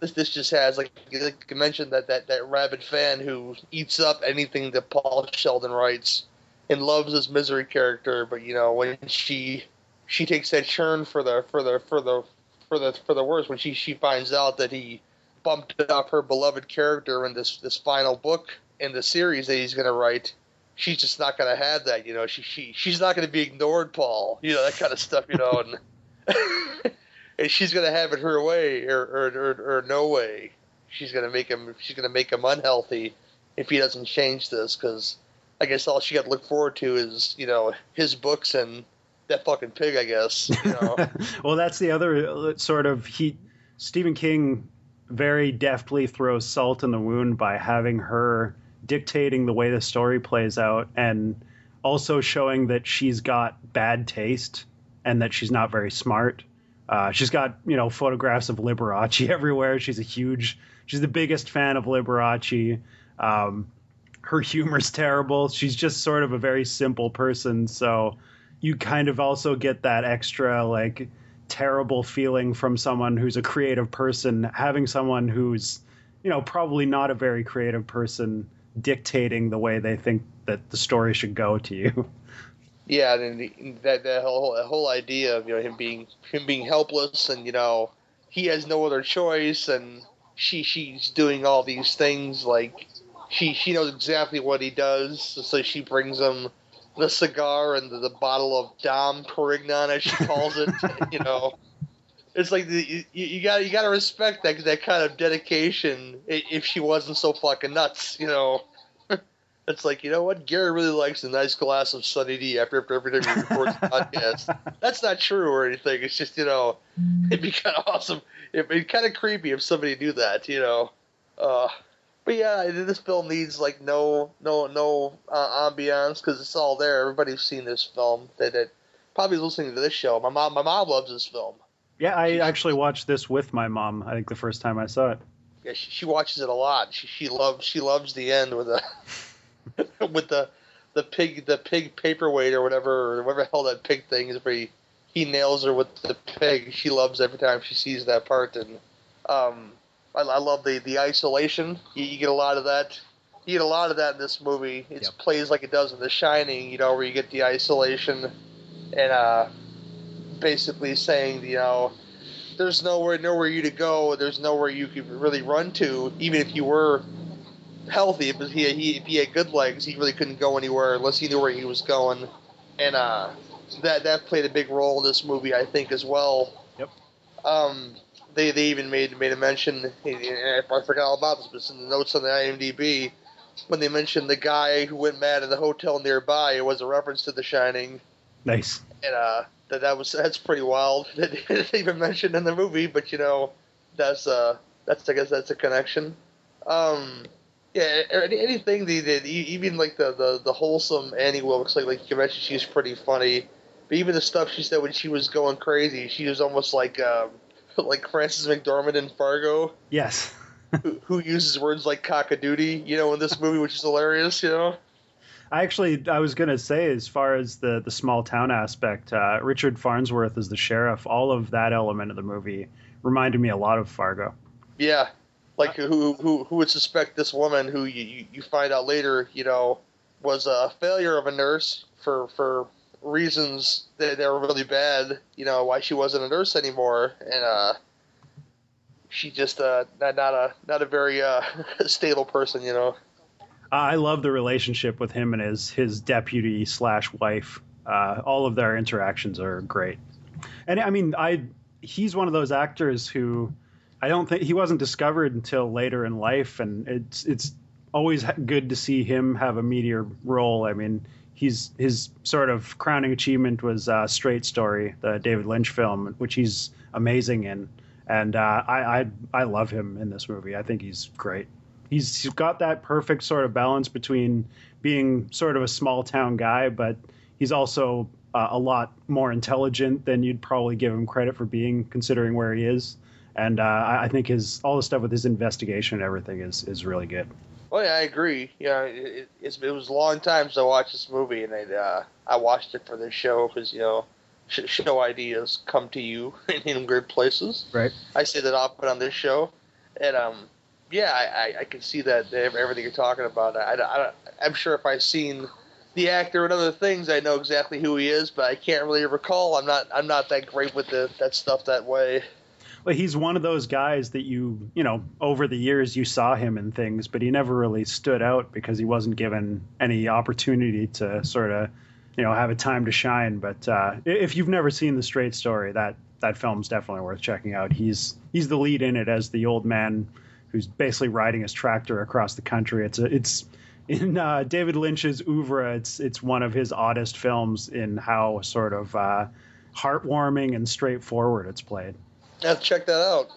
This, this just has like, like you mentioned that, that that rabid fan who eats up anything that Paul Sheldon writes and loves his misery character, but you know when she she takes that churn for the for the for the for the for the worst when she she finds out that he bumped up her beloved character in this this final book in the series that he's going to write. She's just not going to have that, you know. She she she's not going to be ignored, Paul. You know that kind of stuff, you know. And and she's gonna have it her way or or, or, or no way. She's gonna make him. She's gonna make him unhealthy if he doesn't change this. Because I guess all she got to look forward to is you know his books and that fucking pig. I guess. You know. well, that's the other uh, sort of he Stephen King very deftly throws salt in the wound by having her dictating the way the story plays out and also showing that she's got bad taste and that she's not very smart. Uh, she's got you know photographs of Liberace everywhere. She's a huge, she's the biggest fan of Liberace. Um, her humor's terrible. She's just sort of a very simple person. So you kind of also get that extra like terrible feeling from someone who's a creative person having someone who's you know probably not a very creative person dictating the way they think that the story should go to you. Yeah, and the, that whole that whole idea of you know him being him being helpless and you know he has no other choice and she she's doing all these things like she she knows exactly what he does so she brings him the cigar and the, the bottle of Dom Perignon as she calls it you know it's like the, you, you got you got to respect that that kind of dedication if she wasn't so fucking nuts you know it's like you know what Gary really likes a nice glass of Sunny D after after every time we record the podcast. That's not true or anything. It's just you know it'd be kind of awesome. It'd be kind of creepy if somebody do that. You know. Uh, but yeah, this film needs like no no no uh, ambiance because it's all there. Everybody's seen this film. That, that probably is listening to this show. My mom my mom loves this film. Yeah, I actually watched this with my mom. I think the first time I saw it. Yeah, she, she watches it a lot. She she loves she loves the end with the with the the pig the pig paperweight or whatever or whatever the hell that pig thing is where he, he nails her with the pig. She loves every time she sees that part and um I, I love the the isolation. You, you get a lot of that. You get a lot of that in this movie. It plays like it does in The Shining. You know where you get the isolation and uh basically saying you know there's nowhere nowhere you to go. There's nowhere you could really run to, even if you were healthy. But he, he if he had good legs, he really couldn't go anywhere unless he knew where he was going. And uh, that that played a big role in this movie, I think, as well. Yep. Um, they they even made made a mention. I forgot all about this, but it's in the notes on the IMDb when they mentioned the guy who went mad in the hotel nearby. It was a reference to The Shining Nice. and uh, that that was that's pretty wild. They didn't even mention in the movie, but you know, that's uh, that's I guess that's a connection. Um, yeah, any- anything they did, even like the the, the wholesome Annie Wilkes, like like you mentioned, she's pretty funny. But even the stuff she said when she was going crazy, she was almost like um, like Frances McDormand in Fargo, Yes. who, who uses words like cockadoodie, you know, in this movie, which is hilarious, you know. I actually I was gonna say as far as the the small town aspect, uh, Richard Farnsworth as the sheriff, all of that element of the movie reminded me a lot of Fargo. Yeah, Like who who who would suspect this woman who you, you, you find out later, you know, was a failure of a nurse for for reasons that, that were really bad. You know why she wasn't a nurse anymore, and uh, she just uh not, not a not a very uh stable person. You know. I love the relationship with him and his his deputy slash wife. Uh, all of their interactions are great, and I mean, I he's one of those actors who I don't think he wasn't discovered until later in life, and it's it's always good to see him have a meteor role. I mean, he's his sort of crowning achievement was uh, Straight Story, the David Lynch film, which he's amazing in, and uh, I, I I love him in this movie. I think he's great. He's, he's got that perfect sort of balance between being sort of a small town guy, but he's also uh, a lot more intelligent than you'd probably give him credit for being, considering where he is. And uh, I, I think his all the stuff with his investigation and everything is is really good. Oh yeah, I agree. Yeah, it, it, it was a long time since I watched this movie, and I, uh, I watched it for this show because you know sh- show ideas come to you in weird places. Right. I say that often on this show, and um, yeah, I, I, I can see that everything you're talking about. I, I, I'm sure if I've seen the actor and other things, I know exactly who he is, but I can't really recall. I'm not I'm not that great with the, that stuff that way. Well, he's one of those guys that you you know over the years you saw him in things, but he never really stood out because he wasn't given any opportunity to sort of you know have a time to shine. But uh, if you've never seen the Straight Story, that that film's definitely worth checking out. He's he's the lead in it as the old man who's basically riding his tractor across the country. It's a, it's in uh, David Lynch's oeuvre. It's it's one of his oddest films in how sort of uh, heartwarming and straightforward it's played. Yeah, check that out.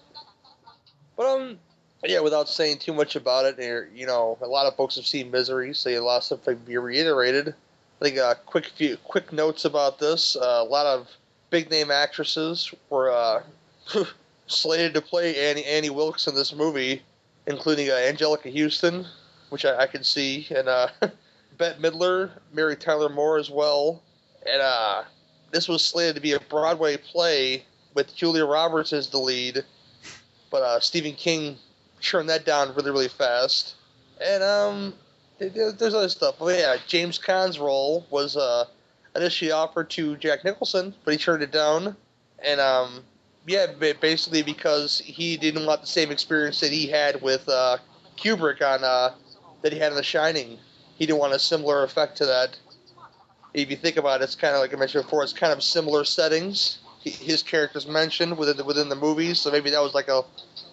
But um, yeah, without saying too much about it, you know, a lot of folks have seen Misery, so a lot of stuff can be reiterated. I think uh, quick few quick notes about this. Uh, a lot of big name actresses were uh, slated to play Annie Annie Wilkes in this movie, including uh, Anjelica Huston, which I, I can see, and uh, Bette Midler, Mary Tyler Moore as well. And uh, this was slated to be a Broadway play with Julia Roberts as the lead, but uh, Stephen King turned that down really, really fast. And um, there's other stuff. Oh yeah, James Caan's role was uh, initially offered to Jack Nicholson, but he turned it down. And um, yeah, basically because he didn't want the same experience that he had with uh, Kubrick on uh, that he had in The Shining. He didn't want a similar effect to that. If you think about it, it's kind of like I mentioned before. It's kind of similar settings. His character's mentioned within the, within the movies, so maybe that was like a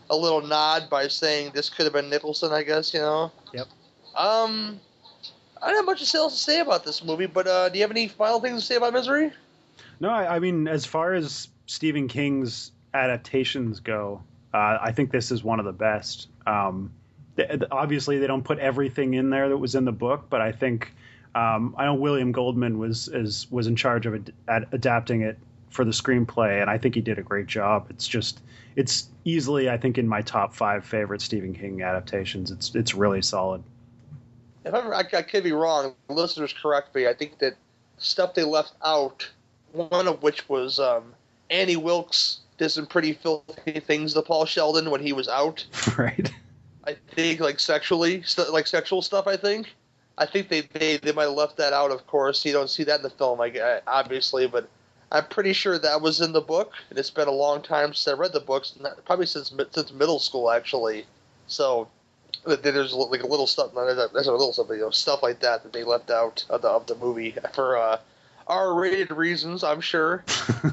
a little nod by saying this could have been Nicholson. I guess you know. Yep. Um, I don't have much else to say about this movie, but uh, do you have any final things to say about Misery? No, I, I mean, as far as Stephen King's adaptations go, uh, I think this is one of the best. Um, th- obviously, they don't put everything in there that was in the book, but I think um, I know William Goldman was is, was in charge of ad- ad- adapting it for the screenplay, and I think he did a great job. It's just it's easily I think in my top five favorite Stephen King adaptations. It's it's really solid. If ever, I, I could be wrong, listeners correct me. I think that stuff they left out, one of which was um, Annie Wilkes did some pretty filthy things to Paul Sheldon when he was out. Right. I think like sexually, like sexual stuff. I think. I think they they, they might have left that out. Of course, you don't see that in the film, like obviously, but I'm pretty sure that was in the book. And it's been a long time since I read the books, probably since since middle school actually. So there's like a little stuff. There's a little something, you know, stuff like that that they left out of the of the movie for uh, R-rated reasons, I'm sure.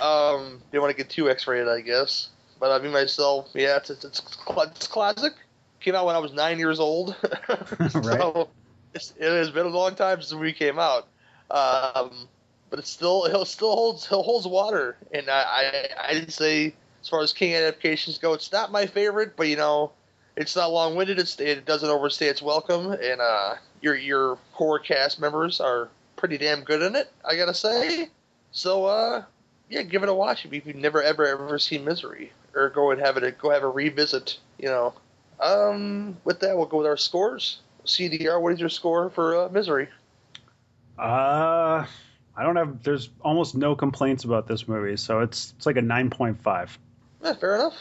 um, don't want to get too X-rated, I guess. But I mean myself, yeah, it's it's, it's, it's classic. Came out when I was nine years old, so right. it has been a long time since we came out. Um, but it still it still holds it holds water, and I I I'd say as far as King adaptations go, it's not my favorite, but you know, it's not long winded. It doesn't overstay its welcome, and uh, your your core cast members are pretty damn good in it. I gotta say. So uh, yeah, give it a watch if you've never ever ever seen Misery, or go and have it go have a revisit. You know. Um, with that, we'll go with our scores. CDR, what is your score for uh, Misery? Uh, I don't have. There's almost no complaints about this movie, so it's it's like a nine point five. Yeah, fair enough.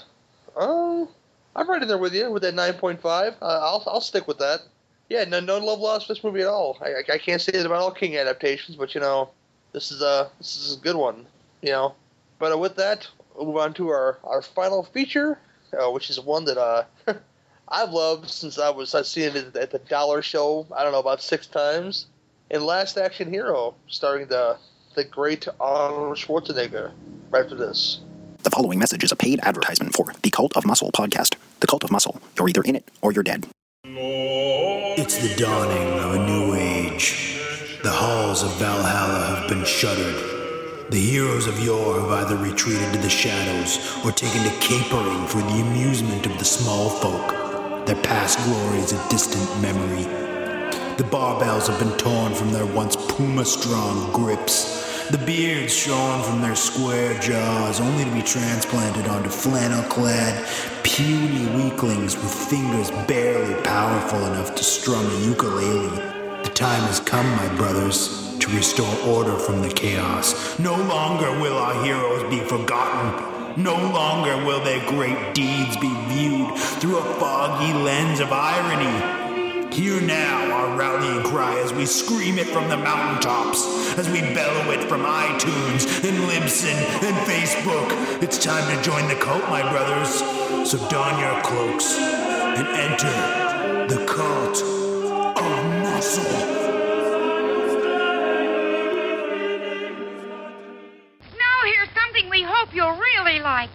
Um, I'm right in there with you with that 9.5. Uh, I'll I'll stick with that. Yeah, no no love lost for this movie at all. I, I, I can't say that about all King adaptations, but you know, this is a this is a good one. You know, but uh, with that, we'll move on to our our final feature, uh, which is one that uh. I've loved since I was I've seen it at the Dollar Show. I don't know about six times. And Last Action Hero, starring the the great Arnold Schwarzenegger. Right after this. The following message is a paid advertisement for the Cult of Muscle podcast. The Cult of Muscle. You're either in it or you're dead. It's the dawning of a new age. The halls of Valhalla have been shuttered. The heroes of yore have either retreated to the shadows or taken to capering for the amusement of the small folk. Their past glory is a distant memory. The barbells have been torn from their once puma strong grips. The beards shorn from their square jaws, only to be transplanted onto flannel clad, puny weaklings with fingers barely powerful enough to strum a ukulele. The time has come, my brothers, to restore order from the chaos. No longer will our heroes be forgotten. No longer will their great deeds be viewed through a foggy lens of irony. Hear now our rallying cry as we scream it from the mountaintops, as we bellow it from iTunes and Libsyn and Facebook. It's time to join the cult, my brothers. So don your cloaks and enter the cult of muscle. Now here's something we hope you'll really like.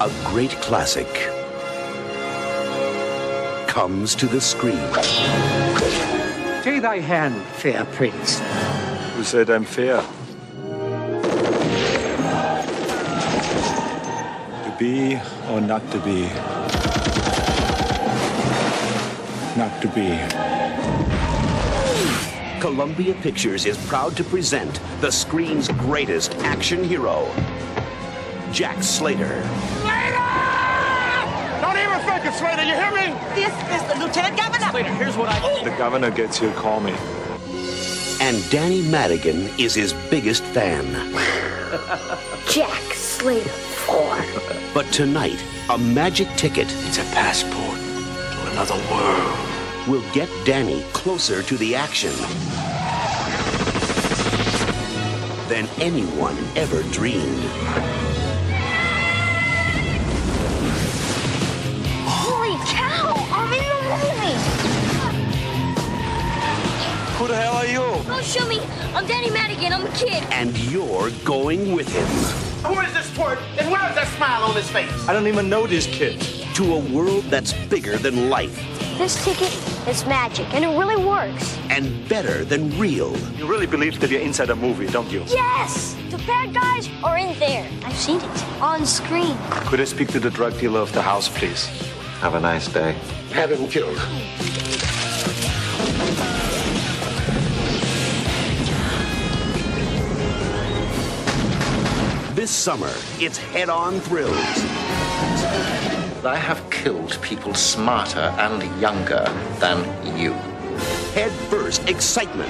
A great classic comes to the screen. Take thy hand, fair prince. Who said I'm fair? To be or not to be? Not to be. Columbia Pictures is proud to present the screen's greatest action hero, Jack Slater. Don't even Slater. You hear me? This is the Lieutenant Governor. Slater, here's what I. Oh! The governor gets you, call me. And Danny Madigan is his biggest fan. Jack Slater 4. But tonight, a magic ticket. It's a passport to another world. Will get Danny closer to the action than anyone ever dreamed. Don't shoot me! I'm Danny Madigan, I'm a kid. And you're going with him. Who is this twerp? And where is that smile on his face? I don't even know these kids. To a world that's bigger than life This ticket is magic, and it really works. and better than real. You really believe that you're inside a movie, don't you? Yes! The bad guys are in there. I've seen it on screen. Could I speak to the drug dealer of the house, please? Have a nice day. Have him killed. This summer, it's head on thrills. I have killed people smarter and younger than you. Head first excitement.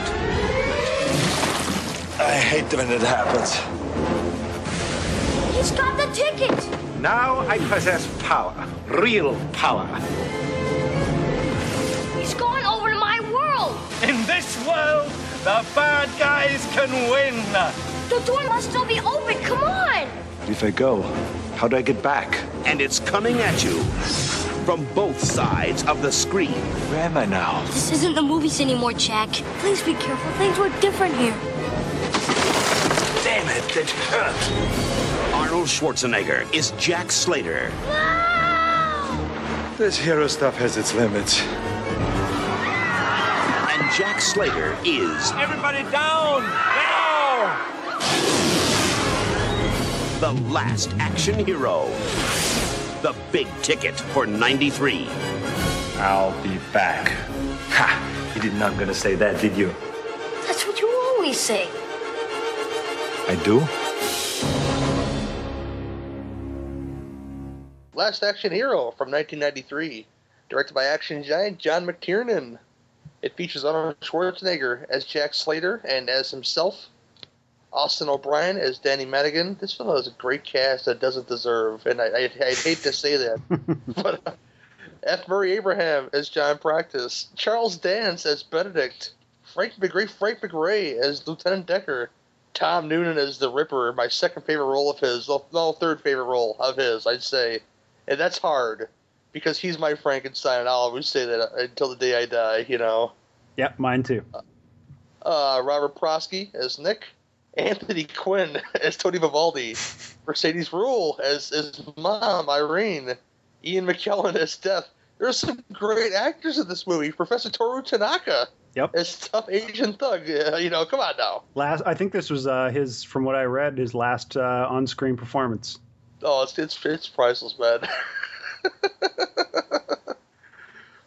I hate when it happens. He's got the ticket! Now I possess power. Real power. He's going over to my world! In this world, the bad guys can win. The door must still be open, come on! If I go, how do I get back? And it's coming at you from both sides of the screen. Where am I now? This isn't the movies anymore, Jack. Please be careful. Things were different here. Damn it, it hurt. Arnold Schwarzenegger is Jack Slater. Wow! This hero stuff has its limits. And Jack Slater is Everybody down! Now! The last action hero. The big ticket for 93. I'll be back. Ha! You did not gonna say that, did you? That's what you always say. I do? Last Action Hero from 1993, directed by action giant John McTiernan. It features Arnold Schwarzenegger as Jack Slater and as himself. Austin O'Brien as Danny Madigan. This film has a great cast that doesn't deserve, and I, I, I hate to say that. but uh, F. Murray Abraham as John Practice, Charles Dance as Benedict, Frank McRae, Frank McRae as Lieutenant Decker, Tom Noonan as the Ripper, my second favorite role of his, no, third favorite role of his, I'd say. And that's hard because he's my Frankenstein, and I'll always say that until the day I die, you know. Yep, mine too. Uh, Robert Prosky as Nick, Anthony Quinn as Tony Vivaldi, Mercedes Ruehl as as mom Irene, Ian McKellen as Death. There's some great actors in this movie. Professor Toru Tanaka Yep. as tough Asian thug. Uh, you know, come on now. Last, I think this was uh, his, from what I read, his last uh, on-screen performance. Oh, it's it's, it's priceless, man.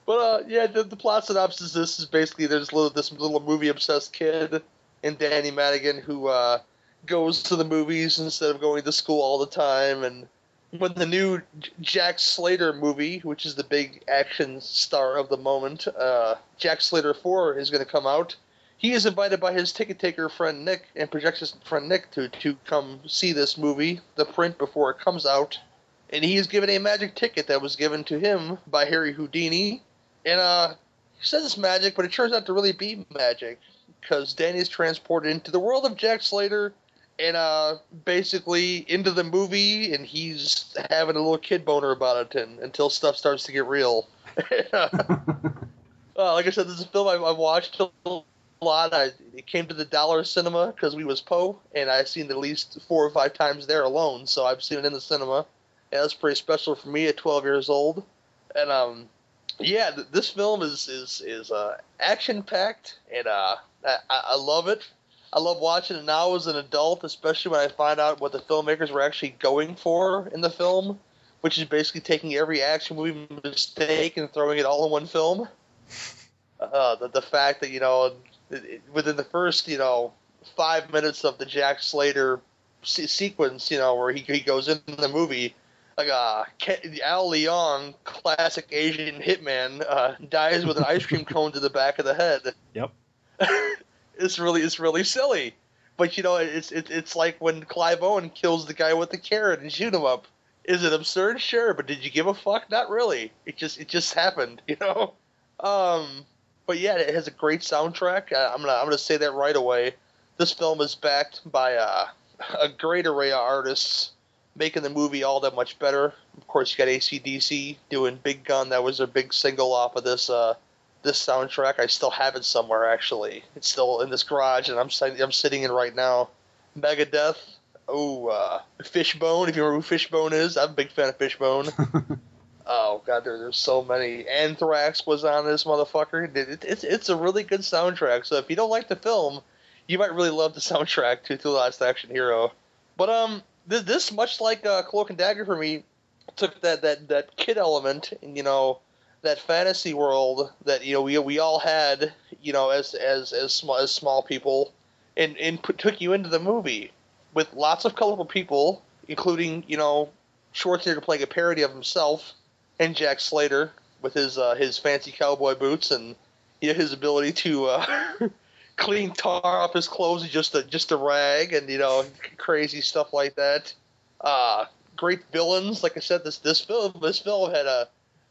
but uh, yeah, the, the plot synopsis. This is basically there's little this little movie obsessed kid and Danny Madigan who uh, goes to the movies instead of going to school all the time. And when the new Jack Slater movie, which is the big action star of the moment, uh, Jack Slater Four is going to come out. He is invited by his ticket taker friend Nick and projectionist friend Nick to, to come see this movie, the print, before it comes out and he is given a magic ticket that was given to him by Harry Houdini. And uh, he says it's magic, but it turns out to really be magic because Danny is transported into the world of Jack Slater and uh, basically into the movie, and he's having a little kid boner about it and, until stuff starts to get real. uh, like I said, this is a film I've, I've watched a lot. I it came to the Dollar Cinema because we was Poe, and I've seen it at least four or five times there alone. So I've seen it in the cinema. Yeah, that's pretty special for me at 12 years old. And um, yeah, th- this film is is is uh, action packed, and uh, I, I love it. I love watching it now as an adult, especially when I find out what the filmmakers were actually going for in the film, which is basically taking every action movie mistake and throwing it all in one film. Uh, the, the fact that you know it- it- within the first you know five minutes of the Jack Slater se- sequence, you know where he, he goes into the movie, like uh, Al Leong, classic Asian hitman, uh, dies with an ice cream cone to the back of the head. Yep. It's really it's really silly, but you know it's it, it's like when Clive Owen kills the guy with the carrot and Shoot 'Em Up. Is it absurd? Sure, but did you give a fuck? Not really. It just it just happened, you know. Um, but yeah, it has a great soundtrack. Uh, I'm gonna I'm gonna say that right away. This film is backed by a great array of artists, making the movie all that much better. Of course, you got ACDC doing Big Gun. That was their big single off of this uh, this soundtrack. I still have it somewhere actually. It's still in this garage, and I'm sit- I'm sitting in right now. Megadeth. Oh, uh, Fishbone. If you remember who Fishbone is, I'm a big fan of Fishbone. oh God, there, there's so many. Anthrax was on this motherfucker. It, it, it's it's a really good soundtrack. So if you don't like the film, you might really love the soundtrack to To the Last Action Hero. But um, this, this much like uh, Cloak and Dagger for me, took that that that kid element and you know that fantasy world that you know we we all had you know as as as small as small people, and and put, took you into the movie with lots of colorful people, including you know Schwarzenegger playing a parody of himself, and Jack Slater with his uh, his fancy cowboy boots and you know, his ability to uh, clean tar off his clothes just a just a rag and you know crazy stuff like that. Uh, great villains, like I said, this this film this film had a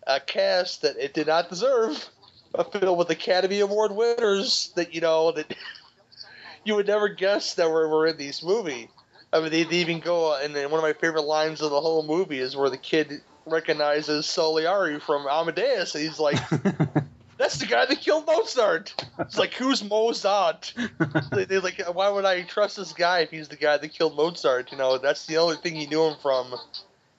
a cast that it did not deserve. A film with Academy Award winners that you know that you would never guess that were, were in this movie. I mean, they, they even go, and then one of my favorite lines of the whole movie is where the kid recognizes Salieri from Amadeus, and he's like, "That's the guy that killed Mozart." It's like, who's Mozart? they, they're like, why would I trust this guy if he's the guy that killed Mozart? You know, that's the only thing he knew him from.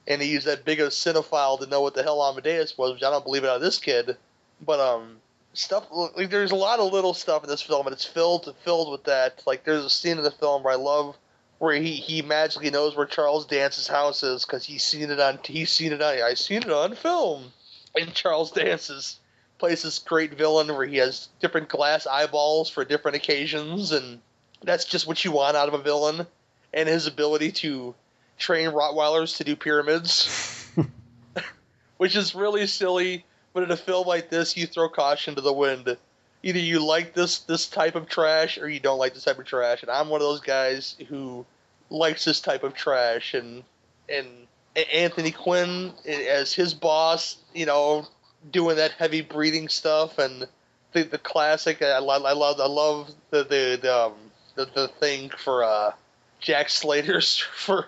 And he used that big of a cinephile to know what the hell Amadeus was, which I don't believe it out of this kid. But um, stuff like there's a lot of little stuff in this film, and it's filled filled with that. Like there's a scene in the film where I love where he, he magically knows where Charles Dance's house is because he's seen it on he's seen it on I seen it on film. And Charles Dance's plays this great villain where he has different glass eyeballs for different occasions, and that's just what you want out of a villain. And his ability to train Rottweilers to do pyramids, which is really silly. But in a film like this, you throw caution to the wind either you like this this type of trash or you don't like this type of trash. And I'm one of those guys who likes this type of trash. And and Anthony Quinn as his boss, you know, doing that heavy breathing stuff and the, the classic. I, love I love I love the the the, um, the, the thing for uh, Jack Slater's for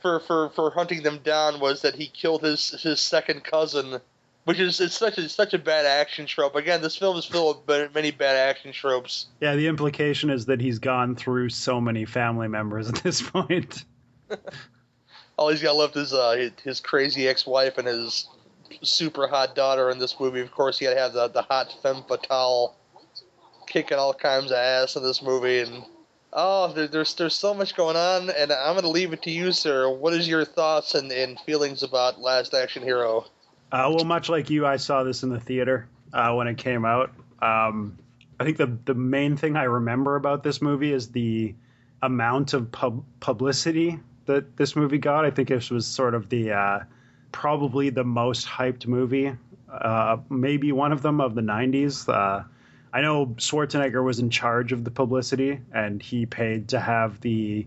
for for for hunting them down was that he killed his his second cousin which is it's such a such a bad action trope. Again, this film is filled with many bad action tropes. Yeah, the implication is that he's gone through so many family members at this point. All he's got left is uh, his crazy ex-wife and his super hot daughter in this movie. Of course, he got to have the the hot femme fatale kicking all kinds of ass in this movie, and oh, there, there's there's so much going on. And I'm going to leave it to you, sir. What is your thoughts and, and feelings about Last Action Hero? Uh, well, much like you, I saw this in the theater uh, when it came out. Um, I think the the main thing I remember about this movie is the amount of pub- publicity that this movie got. I think this was sort of the uh, probably the most hyped movie, uh, maybe one of them of the '90s. I know Schwarzenegger was in charge of the publicity, and he paid to have the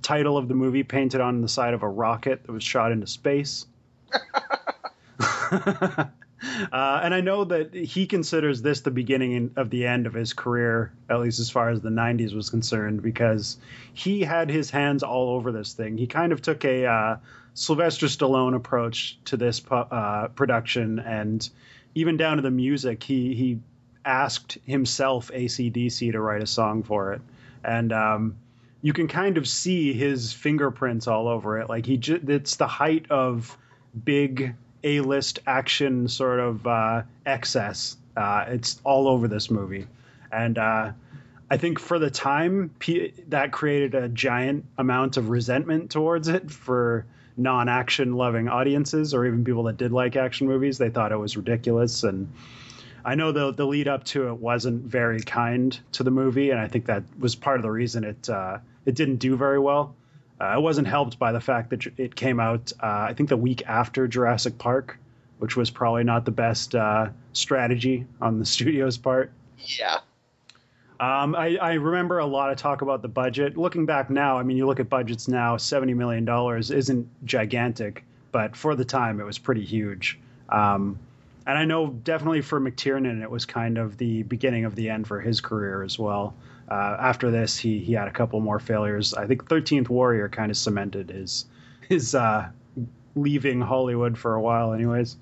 title of the movie painted on the side of a rocket that was shot into space. uh, and I know that he considers this the beginning of the end of his career, at least as far as the 90s was concerned, because he had his hands all over this thing. He kind of took a uh, Sylvester Stallone approach to this uh, production, and even down to the music, he, he asked himself ACDC to write a song for it. And um, you can kind of see his fingerprints all over it. Like he, it's the height of big a-list action sort of uh, excess. Uh, it's all over this movie, and uh, I think for the time P- that created a giant amount of resentment towards it for non-action loving audiences or even people that did like action movies. They thought it was ridiculous, and I know the the lead up to it wasn't very kind to the movie, and I think that was part of the reason it uh, it didn't do very well. Uh, it wasn't helped by the fact that it came out, uh, I think, the week after Jurassic Park, which was probably not the best uh, strategy on the studio's part. Yeah. Um, I, I, remember a lot of talk about the budget. Looking back now, I mean, you look at budgets now, $70 million isn't gigantic, but for the time, it was pretty huge. Um, and I know definitely for McTiernan, it was kind of the beginning of the end for his career as well. Uh, after this, he he had a couple more failures. I think Thirteenth Warrior kind of cemented his his uh, leaving Hollywood for a while, anyways.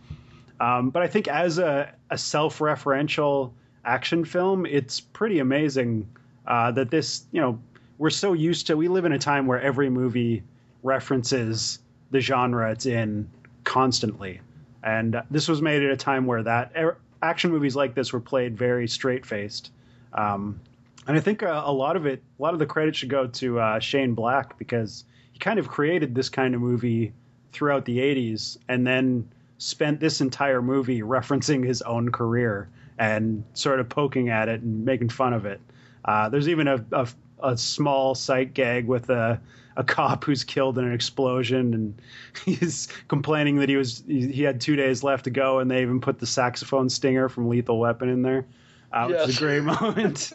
Um, but I think as a, a self-referential action film, it's pretty amazing uh, that this, you know, we're so used to. We live in a time where every movie references the genre it's in constantly, and this was made at a time where that er, action movies like this were played very straight-faced. Um, and I think uh, a lot of it, a lot of the credit should go to uh, Shane Black because he kind of created this kind of movie throughout the 80s and then spent this entire movie referencing his own career and sort of poking at it and making fun of it. Uh, there's even a, a, a, small sight gag with a, a cop who's killed in an explosion and he's complaining that he was he had two days left to go and they even put the saxophone stinger from Lethal Weapon in there. Uh, yes. It's a great moment.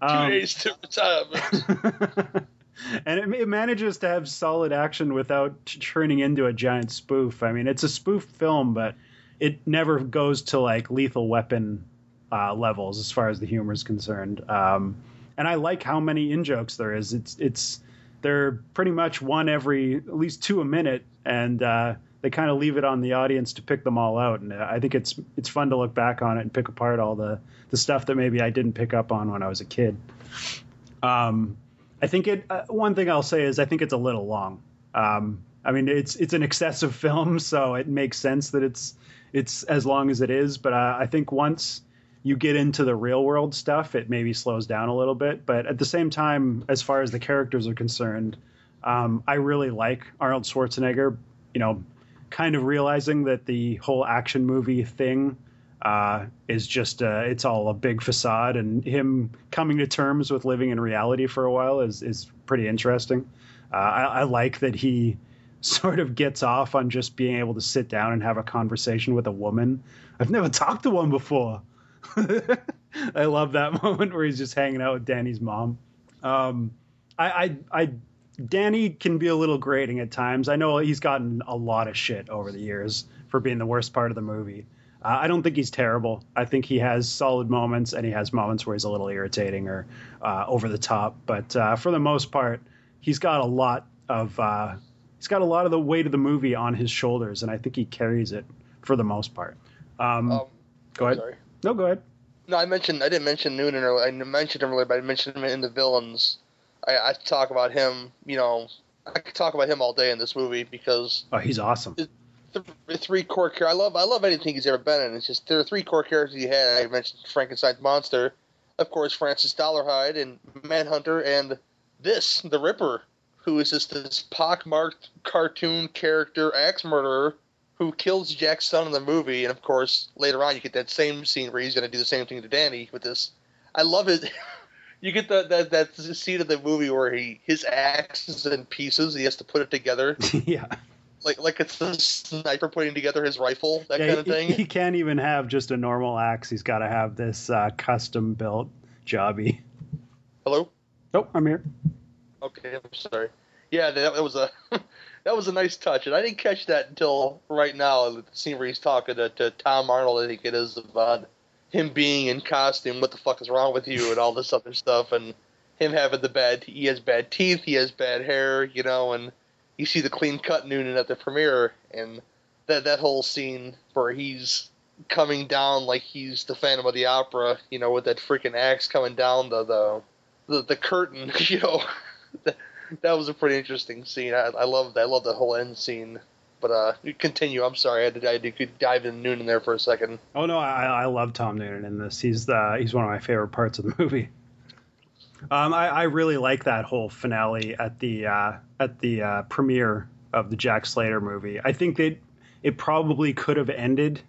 Two um, days to retirement. and it, it, manages to have solid action without turning into a giant spoof. I mean, it's a spoof film, but it never goes to like Lethal Weapon uh, levels as far as the humor is concerned. Um, and I like how many in jokes there is. It's it's they're pretty much one every at least two a minute, and uh, they kind of leave it on the audience to pick them all out. And I think it's it's fun to look back on it and pick apart all the the stuff that maybe I didn't pick up on when I was a kid. Um, I think it. Uh, one thing I'll say is I think it's a little long. Um, I mean, it's it's an excessive film, so it makes sense that it's it's as long as it is. But uh, I think once you get into the real world stuff, it maybe slows down a little bit. But at the same time, as far as the characters are concerned, um, I really like Arnold Schwarzenegger. You know, kind of realizing that the whole action movie thing uh, is just uh, it's all a big facade, and him coming to terms with living in reality for a while is is pretty interesting. Uh, I, I, like that he sort of gets off on just being able to sit down and have a conversation with a woman. I've never talked to one before. I love that moment where he's just hanging out with Danny's mom. Um, I, I, I, Danny can be a little grating at times. I know he's gotten a lot of shit over the years for being the worst part of the movie. Uh, I don't think he's terrible. I think he has solid moments, and he has moments where he's a little irritating or uh, over the top. But uh, for the most part, he's got a lot of uh, he's got a lot of the weight of the movie on his shoulders, and I think he carries it for the most part. Um, Um, go ahead. sorry. No, go ahead. No, I mentioned I didn't mention Noonan earlier. I mentioned him earlier, but I mentioned him in the villains. I, I talk about him. You know, I could talk about him all day in this movie because Oh, he's awesome. the three core characters. I love I love anything he's ever been in. It's just there are three core characters he had. I mentioned Frankenstein's monster, of course, Francis Dollarhyde and Manhunter, and this the Ripper, who is just this pockmarked cartoon character axe murderer who kills Jack's son in the movie. And of course, later on you get that same scene where he's going to do the same thing to Danny with this. I love it. You get the, that that scene of the movie where he his axe is in pieces. He has to put it together yeah. like like it's a sniper putting together his rifle, that Yeah, kind of he- thing. He, can't even have just a normal axe. He's got to have this uh, custom built jobby. Hello. Oh, I'm here. Okay, I'm sorry. Yeah, that, was a that was a nice touch, and I didn't catch that until right now. The scene where he's talking to, to Tom Arnold, I think it is about him being in costume. What the fuck is wrong with you, and all this other stuff, and him having the bad. He has bad teeth. He has bad hair, you know, and you see the clean cut Noonan at the premiere, and that that whole scene where he's coming down like he's the Phantom of the Opera, you know, with that freaking axe coming down the the the, the curtain, you know. That, was a pretty interesting scene. I, I. I love that whole end scene. But uh, continue. I'm sorry. I had to, I had dive in Noonan there for a second. Oh no, I, I love Tom Noonan in this. He's the he's one of my favorite parts of the movie. Um, I, I really like that whole finale at the uh, at the uh, premiere of the Jack Slater movie. I think that it probably could have ended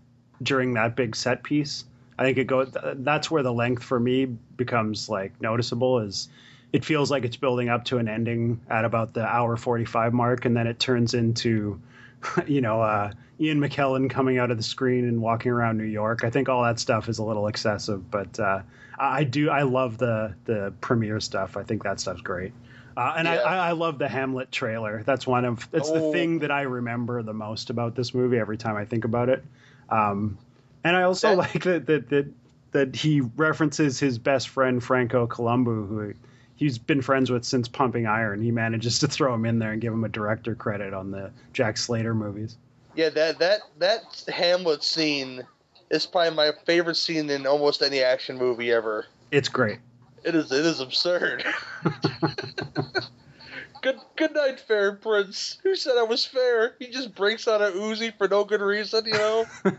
during that big set piece. I think it go that's where the length for me becomes like noticeable is it feels like it's building up to an ending at about the hour 45 mark and then it turns into you know uh, Ian McKellen coming out of the screen and walking around New York. I think all that stuff is a little excessive, but uh, I do I love the the premiere stuff. I think that stuff's great. Uh, and I, Yeah. I, I love the Hamlet trailer. That's one of that's the Oh. thing that I remember the most about this movie every time I think about it. Um, and I also like that that that that he references his best friend Franco Columbu, who he's been friends with since Pumping Iron. He manages to throw him in there and give him a director credit on the Jack Slater movies. Yeah, that that that Hamlet scene is probably my favorite scene in almost any action movie ever. It's great. It is it is absurd. good good night, fair prince. Who said I was fair? He just breaks out a Uzi for no good reason, you know.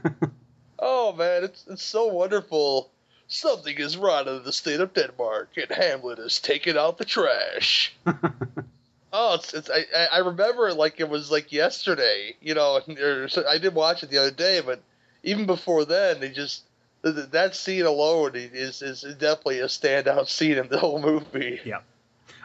oh man, it's it's so wonderful. Something is rotten in the state of Denmark, and Hamlet is taking out the trash. Oh, it's, it's I, I- remember it like it was like yesterday, you know. or I did watch it the other day, but even before then, they just th- th- that scene alone is is definitely a standout scene in the whole movie. Yeah,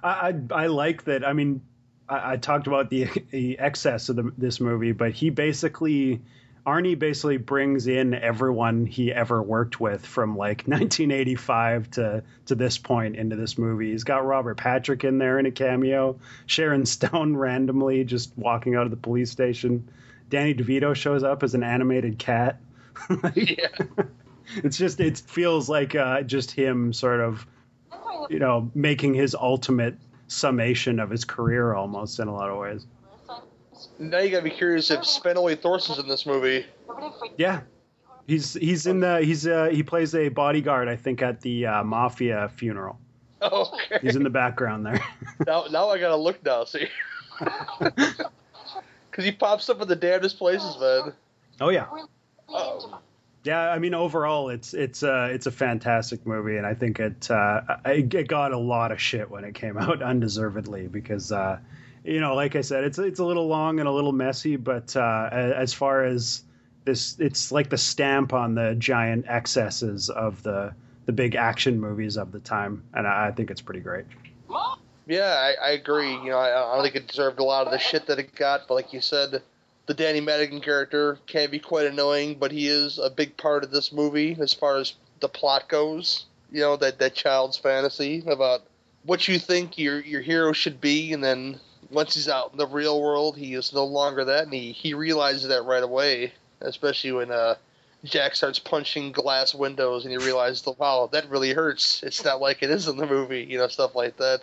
I I, I like that. I mean, I, I talked about the, the excess of the, this movie, but he basically Arnie basically brings in everyone he ever worked with from like 1985 to to this point into this movie. He's got Robert Patrick in there in a cameo, Sharon Stone randomly just walking out of the police station. Danny DeVito shows up as an animated cat. yeah. It's just it feels like uh, just him sort of you know making his ultimate summation of his career almost in a lot of ways. Now you gotta be curious if Sven-Ole Thorsen's in this movie. Yeah. He's he's in the he's uh he plays a bodyguard I think at the uh, mafia funeral. Okay. He's in the background there. now, now I gotta look now, see. Because he pops up in the damnedest places, man. Oh yeah. Oh. Yeah, I mean overall it's it's uh it's a fantastic movie and I think it uh it got a lot of shit when it came out undeservedly because uh you know like I said it's it's a little long and a little messy but uh as far as this it's like the stamp on the giant excesses of the the big action movies of the time and I, I think it's pretty great. Yeah, I, I agree. You know, I, I think it deserved a lot of the shit that it got, but like you said, the Danny Madigan character can be quite annoying, but he is a big part of this movie as far as the plot goes. You know that that child's fantasy about what you think your your hero should be, and then once he's out in the real world, he is no longer that, and he he realizes that right away. Especially when uh, Jack starts punching glass windows, and he realizes, wow, that really hurts. It's not like it is in the movie, you know, stuff like that.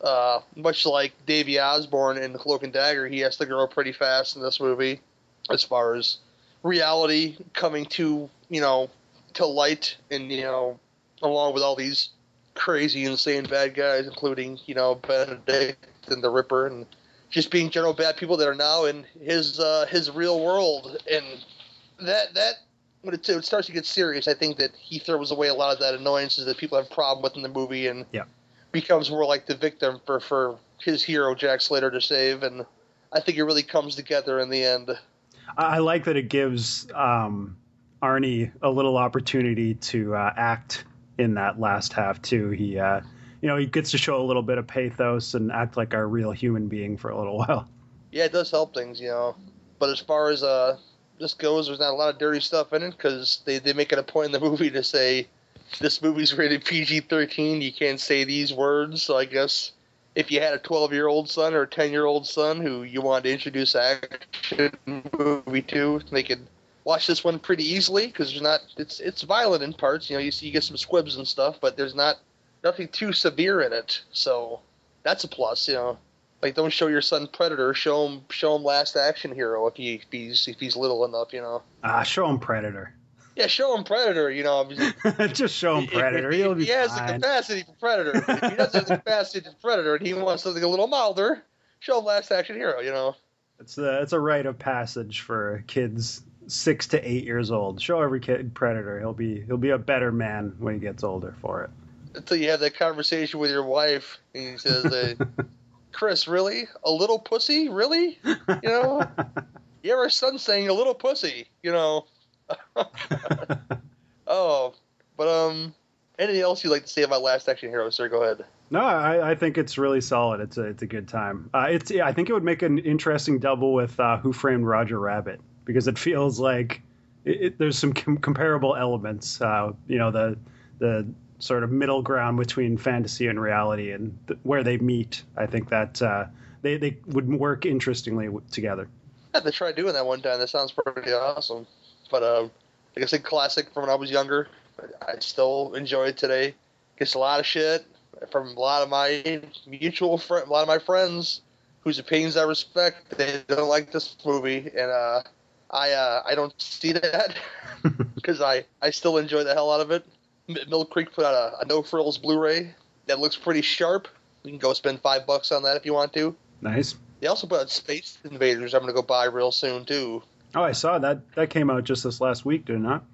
Uh, much like Davey Osborne in Cloak and Dagger, he has to grow pretty fast in this movie, as far as reality coming to you know to light, and you know, along with all these crazy, insane bad guys, including you know Benedict and the Ripper, and just being general bad people that are now in his uh, his real world, and that that when it, it, starts to get serious, I think that he throws away a lot of that annoyances that people have problem with in the movie, and yeah. becomes more like the victim for for his hero Jack Slater to save, and I think it really comes together in the end. I like that it gives um, Arnie a little opportunity to uh, act in that last half too. He, uh, you know, he gets to show a little bit of pathos and act like a real human being for a little while. Yeah, it does help things, you know. But as far as uh, this goes, there's not a lot of dirty stuff in it because they, they make it a point in the movie to say this movie's rated PG-13. You can't say these words. So I guess if you had a 12 year old son or a 10 year old son who you wanted to introduce action movie to, they could watch this one pretty easily because there's not it's it's violent in parts. You know, you see you get some squibs and stuff, but there's not nothing too severe in it. So that's a plus. You know, like don't show your son Predator. Show him show him Last Action Hero if, he, if he's if he's little enough. You know. Ah, show him Predator. Yeah, show him Predator. You know, just show him Predator. He'll be he has fine. the capacity for Predator. if he doesn't have the capacity for Predator, and he wants something a little milder, show him Last Action Hero. You know. It's a it's a rite of passage for kids six to eight years old. Show every kid Predator. He'll be he'll be a better man when he gets older for it. Until you have that conversation with your wife, and he says, uh, "Chris, really, a little pussy, really? You know, you have our son saying a little pussy, you know." oh, but um, anything else you'd like to say about Last Action Hero, sir? Go ahead. No, I, I think it's really solid. It's a it's a good time. Uh, it's I think it would make an interesting double with uh, Who Framed Roger Rabbit because it feels like it, it, there's some com- comparable elements. Uh, you know, the the sort of middle ground between fantasy and reality, and th- where they meet. I think that uh, they they would work interestingly w- together. Had to try doing that one time. That sounds pretty awesome. But uh, like I said, classic from when I was younger. I still enjoy it today. Gets a lot of shit from a lot of my mutual friend, a lot of my friends whose opinions I respect. They don't like this movie, and uh, I uh, I don't see that because I, I still enjoy the hell out of it. Mill Creek put out a, a no frills Blu-ray that looks pretty sharp. You can go spend five bucks on that if you want to. Nice. They also put out Space Invaders. I'm gonna go buy real soon too. Oh, I saw that. That came out just this last week, did it not?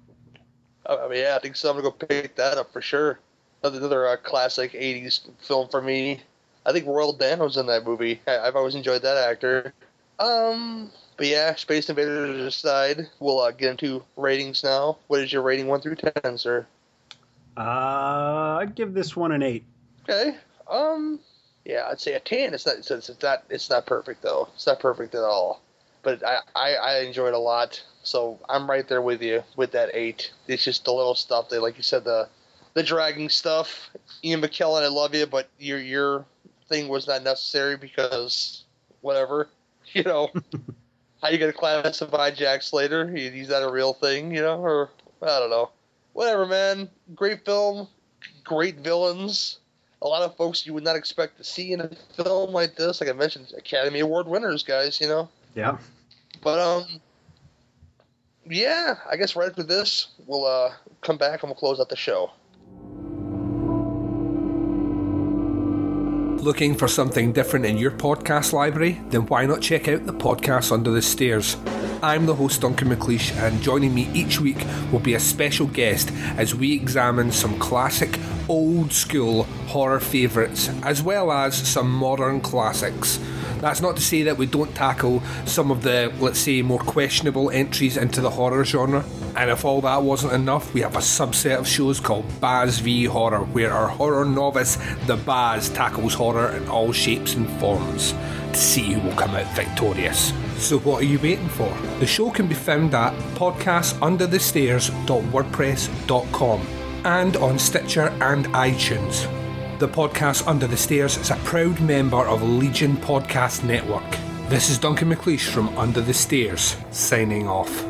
I mean, yeah, I think so. I'm gonna go pick that up for sure. Another, another uh, classic '80s film for me. I think Royal Dano's in that movie. I, I've always enjoyed that actor. Um, but yeah, Space Invaders aside, we'll uh, get into ratings now. What is your rating, one through ten, sir? Uh, I'd give this one an eight. Okay. Um, yeah, I'd say a ten. It's not. It's, it's not. It's not perfect though. It's not perfect at all. But I, I, I enjoyed a lot. So I'm right there with you with that eight. It's just the little stuff that, like you said, the the dragging stuff. Ian McKellen, I love you, but your your thing was not necessary because whatever, you know. how you gonna classify Jack Slater? He, he's not a real thing, you know, or I don't know. Whatever, man. Great film, great villains. A lot of folks you would not expect to see in a film like this. Like I mentioned, Academy Award winners, guys. You know. Yeah. But um, yeah. I guess right after this, we'll uh come back and we'll close out the show. Looking for something different in your podcast library? Then why not check out the podcast Under the Stairs? I'm the host Duncan McLeish, and joining me each week will be a special guest as we examine some classic, old school horror favourites, as well as some modern classics. That's not to say that we don't tackle some of the, let's say, more questionable entries into the horror genre. And if all that wasn't enough, we have a subset of shows called Baz v Horror, where our horror novice, the Baz, tackles horror in all shapes and forms to see who will come out victorious. So what are you waiting for? The show can be found at podcastunderthestairs.wordpress.com and on Stitcher and iTunes. The podcast Under the Stairs is a proud member of Legion Podcast Network. This is Duncan McLeish from Under the Stairs, signing off.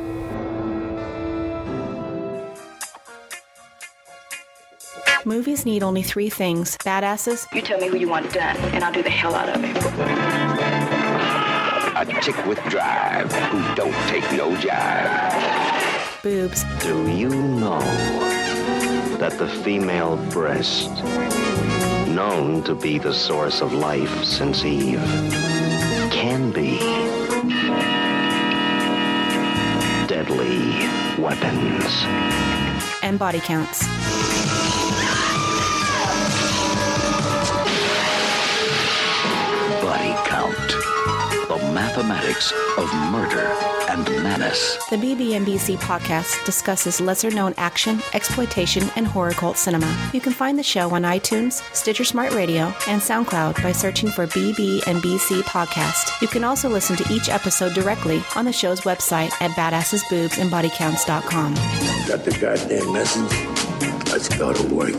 Movies need only three things badasses. You tell me who you want done, and I'll do the hell out of it. A chick with drive who don't take no jive. Boobs. Do you know that the female breast, known to be the source of life since Eve, can be deadly weapons? And body counts. Mathematics of murder and menace. The BB&BC podcast discusses lesser-known action, exploitation, and horror cult cinema. You can find the show on iTunes, Stitcher Smart Radio, and SoundCloud by searching for BB&BC podcast. You can also listen to each episode directly on the show's website at badassesboobsandbodycounts.com. Got the goddamn message? Let's go to work.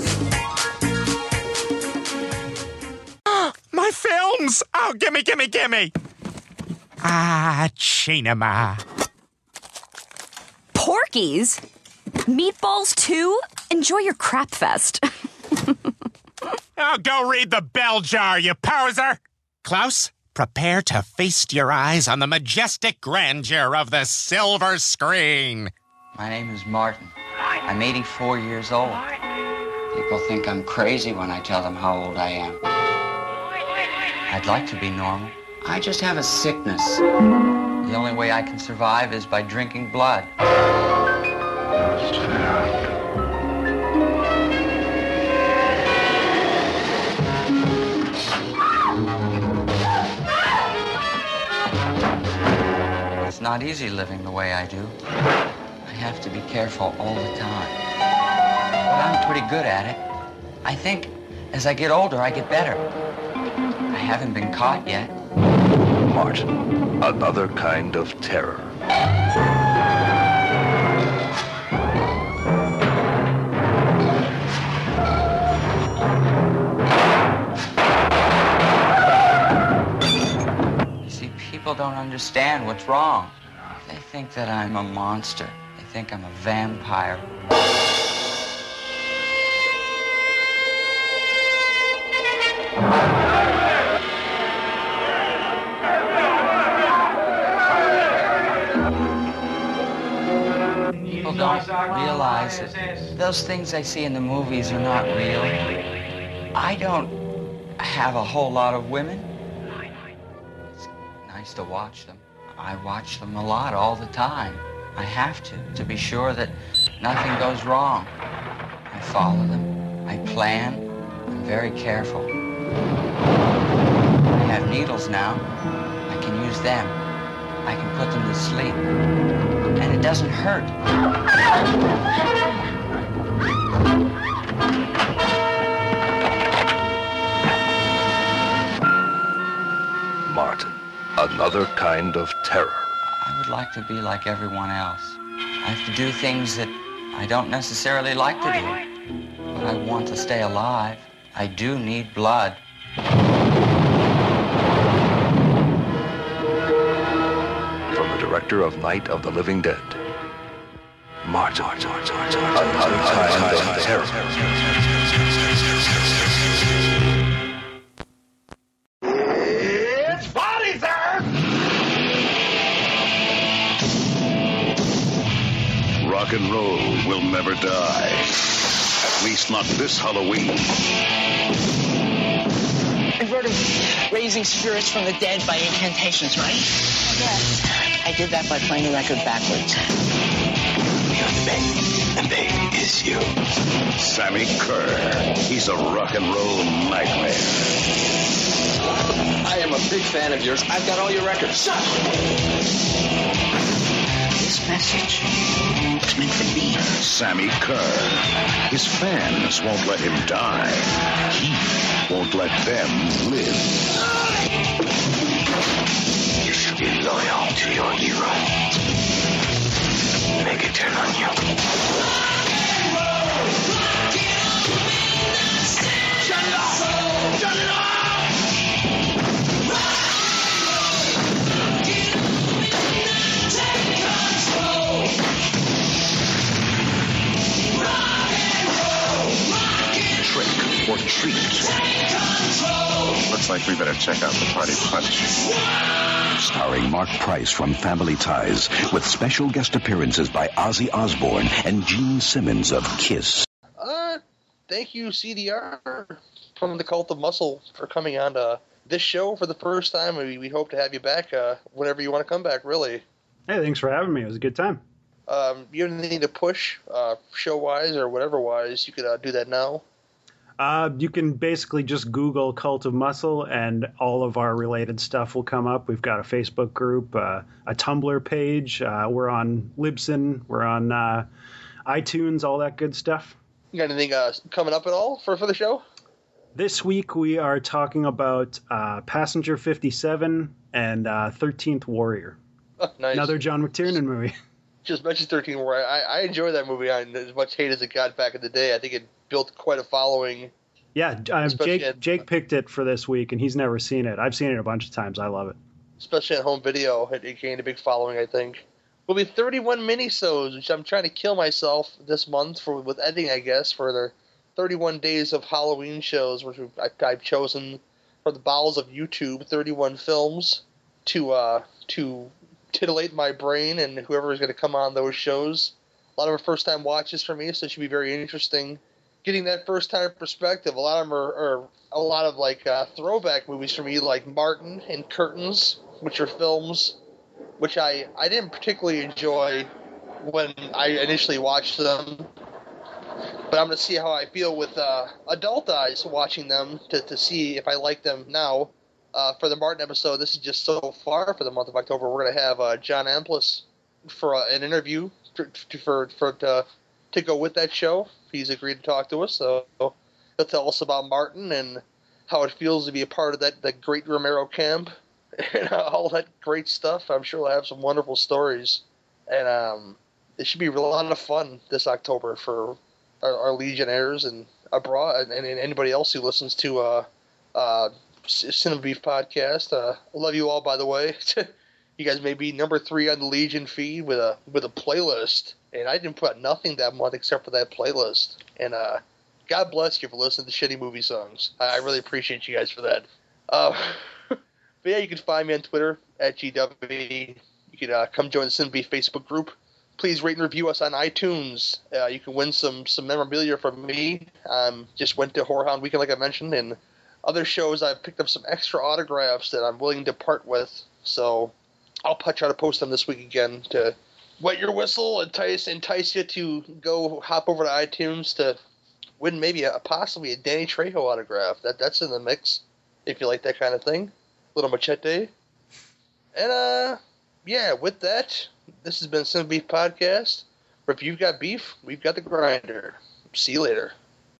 My films! Oh, gimme, gimme, gimme! Ah, Chinema. Porky's? Meatballs too? Enjoy your crap fest. Oh, go read the bell jar, you poser! Klaus, prepare to feast your eyes on the majestic grandeur of the silver screen. My name is Martin. I'm 84 years old. People think I'm crazy when I tell them how old I am. I'd like to be normal. I just have a sickness. The only way I can survive is by drinking blood. It's not easy living the way I do. I have to be careful all the time. But I'm pretty good at it. I think as I get older, I get better. I haven't been caught yet. Martin, another kind of terror. You see, people don't understand what's wrong. They think that I'm a monster. They think I'm a vampire. Realize that those things I see in the movies are not real. I don't have a whole lot of women. It's nice to watch them. I watch them a lot all the time. I have to, to be sure that nothing goes wrong. I follow them. I plan. I'm very careful. I have needles now. I can use them. I can put them to sleep. And it doesn't hurt. Martin, another kind of terror. I would like to be like everyone else. I have to do things that I don't necessarily like to do. But I want to stay alive. I do need blood. Director of Night of the Living Dead. Martin, another kind of terror. It's body, sir! Rock and roll will never die. At least not this Halloween. Of raising spirits from the dead by incantations, right? Yes. I did that by playing the record backwards. And they is you. Sammy Curr. He's a rock and roll nightmare. I am a big fan of yours. I've got all your records. Shut This message is meant for me. Sammy Curr. His fans won't let him die. He won't let them live. Be loyal to your hero. Make it turn on you. Treat. Looks like we better check out the party punch. Starring Mark Price from Family Ties, with special guest appearances by Ozzy Osbourne and Gene Simmons of Kiss. Uh, thank you, CDR, from the Cult of Muscle, for coming on to this show for the first time. We, we hope to have you back uh, whenever you want to come back, really. Hey, thanks for having me. It was a good time. Um, you have anything to push uh, show wise or whatever wise, you could uh, do that now. Uh, you can basically just Google Cult of Muscle, and all of our related stuff will come up. We've got a Facebook group, uh, a Tumblr page. Uh, we're on Libsyn. We're on uh, iTunes. All that good stuff. You got anything uh, coming up at all for for the show? This week we are talking about uh, Passenger 57 and Thirteenth Warrior. Oh, nice. Another John McTiernan movie. Just mentioned 13 Warrior. I, I enjoy that movie on as much hate as it got back in the day. I think it built quite a following. Yeah, uh, Jake at- Jake picked it for this week, and he's never seen it. I've seen it a bunch of times. I love it. especially at home video. It, it gained a big following, I think. Will be 31 minisodes, which I'm trying to kill myself this month for with editing, I guess, for the 31 days of Halloween shows, which I, I've chosen from the bowels of YouTube, 31 films to uh, to titillate my brain and whoever is going to come on those shows. A lot of first time watches for me, so it should be very interesting. Getting that first time perspective. A lot of them are, are a lot of like uh, throwback movies for me, like Martin and Curtains, which are films which I, I didn't particularly enjoy when I initially watched them. But I'm going to see how I feel with uh, adult eyes watching them to, to see if I like them now. Uh, for the Martin episode, this is just so far for the month of October. We're going to have uh, John Amplas for uh, an interview for for, for to, to go with that show. He's agreed to talk to us, so he'll tell us about Martin and how it feels to be a part of that the great Romero camp and all that great stuff. I'm sure we'll have some wonderful stories, and um, it should be a lot of fun this October for our, our Legionnaires and abroad, and, and anybody else who listens to uh, uh, Cinema Beef podcast. Uh, I love you all, by the way. you guys may be number three on the Legion feed with a with a playlist, and I didn't put out nothing that month except for that playlist. And uh, God bless you for listening to shitty movie songs. I, I really appreciate you guys for that. Uh, but yeah, you can find me on Twitter at GW. You can uh, come join the Beef Facebook group. Please rate and review us on iTunes. Uh, you can win some some memorabilia from me. Um, just went to Horrorhound Weekend, like I mentioned, and other shows. I've picked up some extra autographs that I'm willing to part with. So I'll try to post them this week again to wet your whistle, entice entice you to go hop over to iTunes to win maybe a possibly a Danny Trejo autograph. That that's in the mix if you like that kind of thing. Little machete. And uh yeah, with that, this has been Some Beef Podcast. If you've got beef, we've got the grinder. See you later.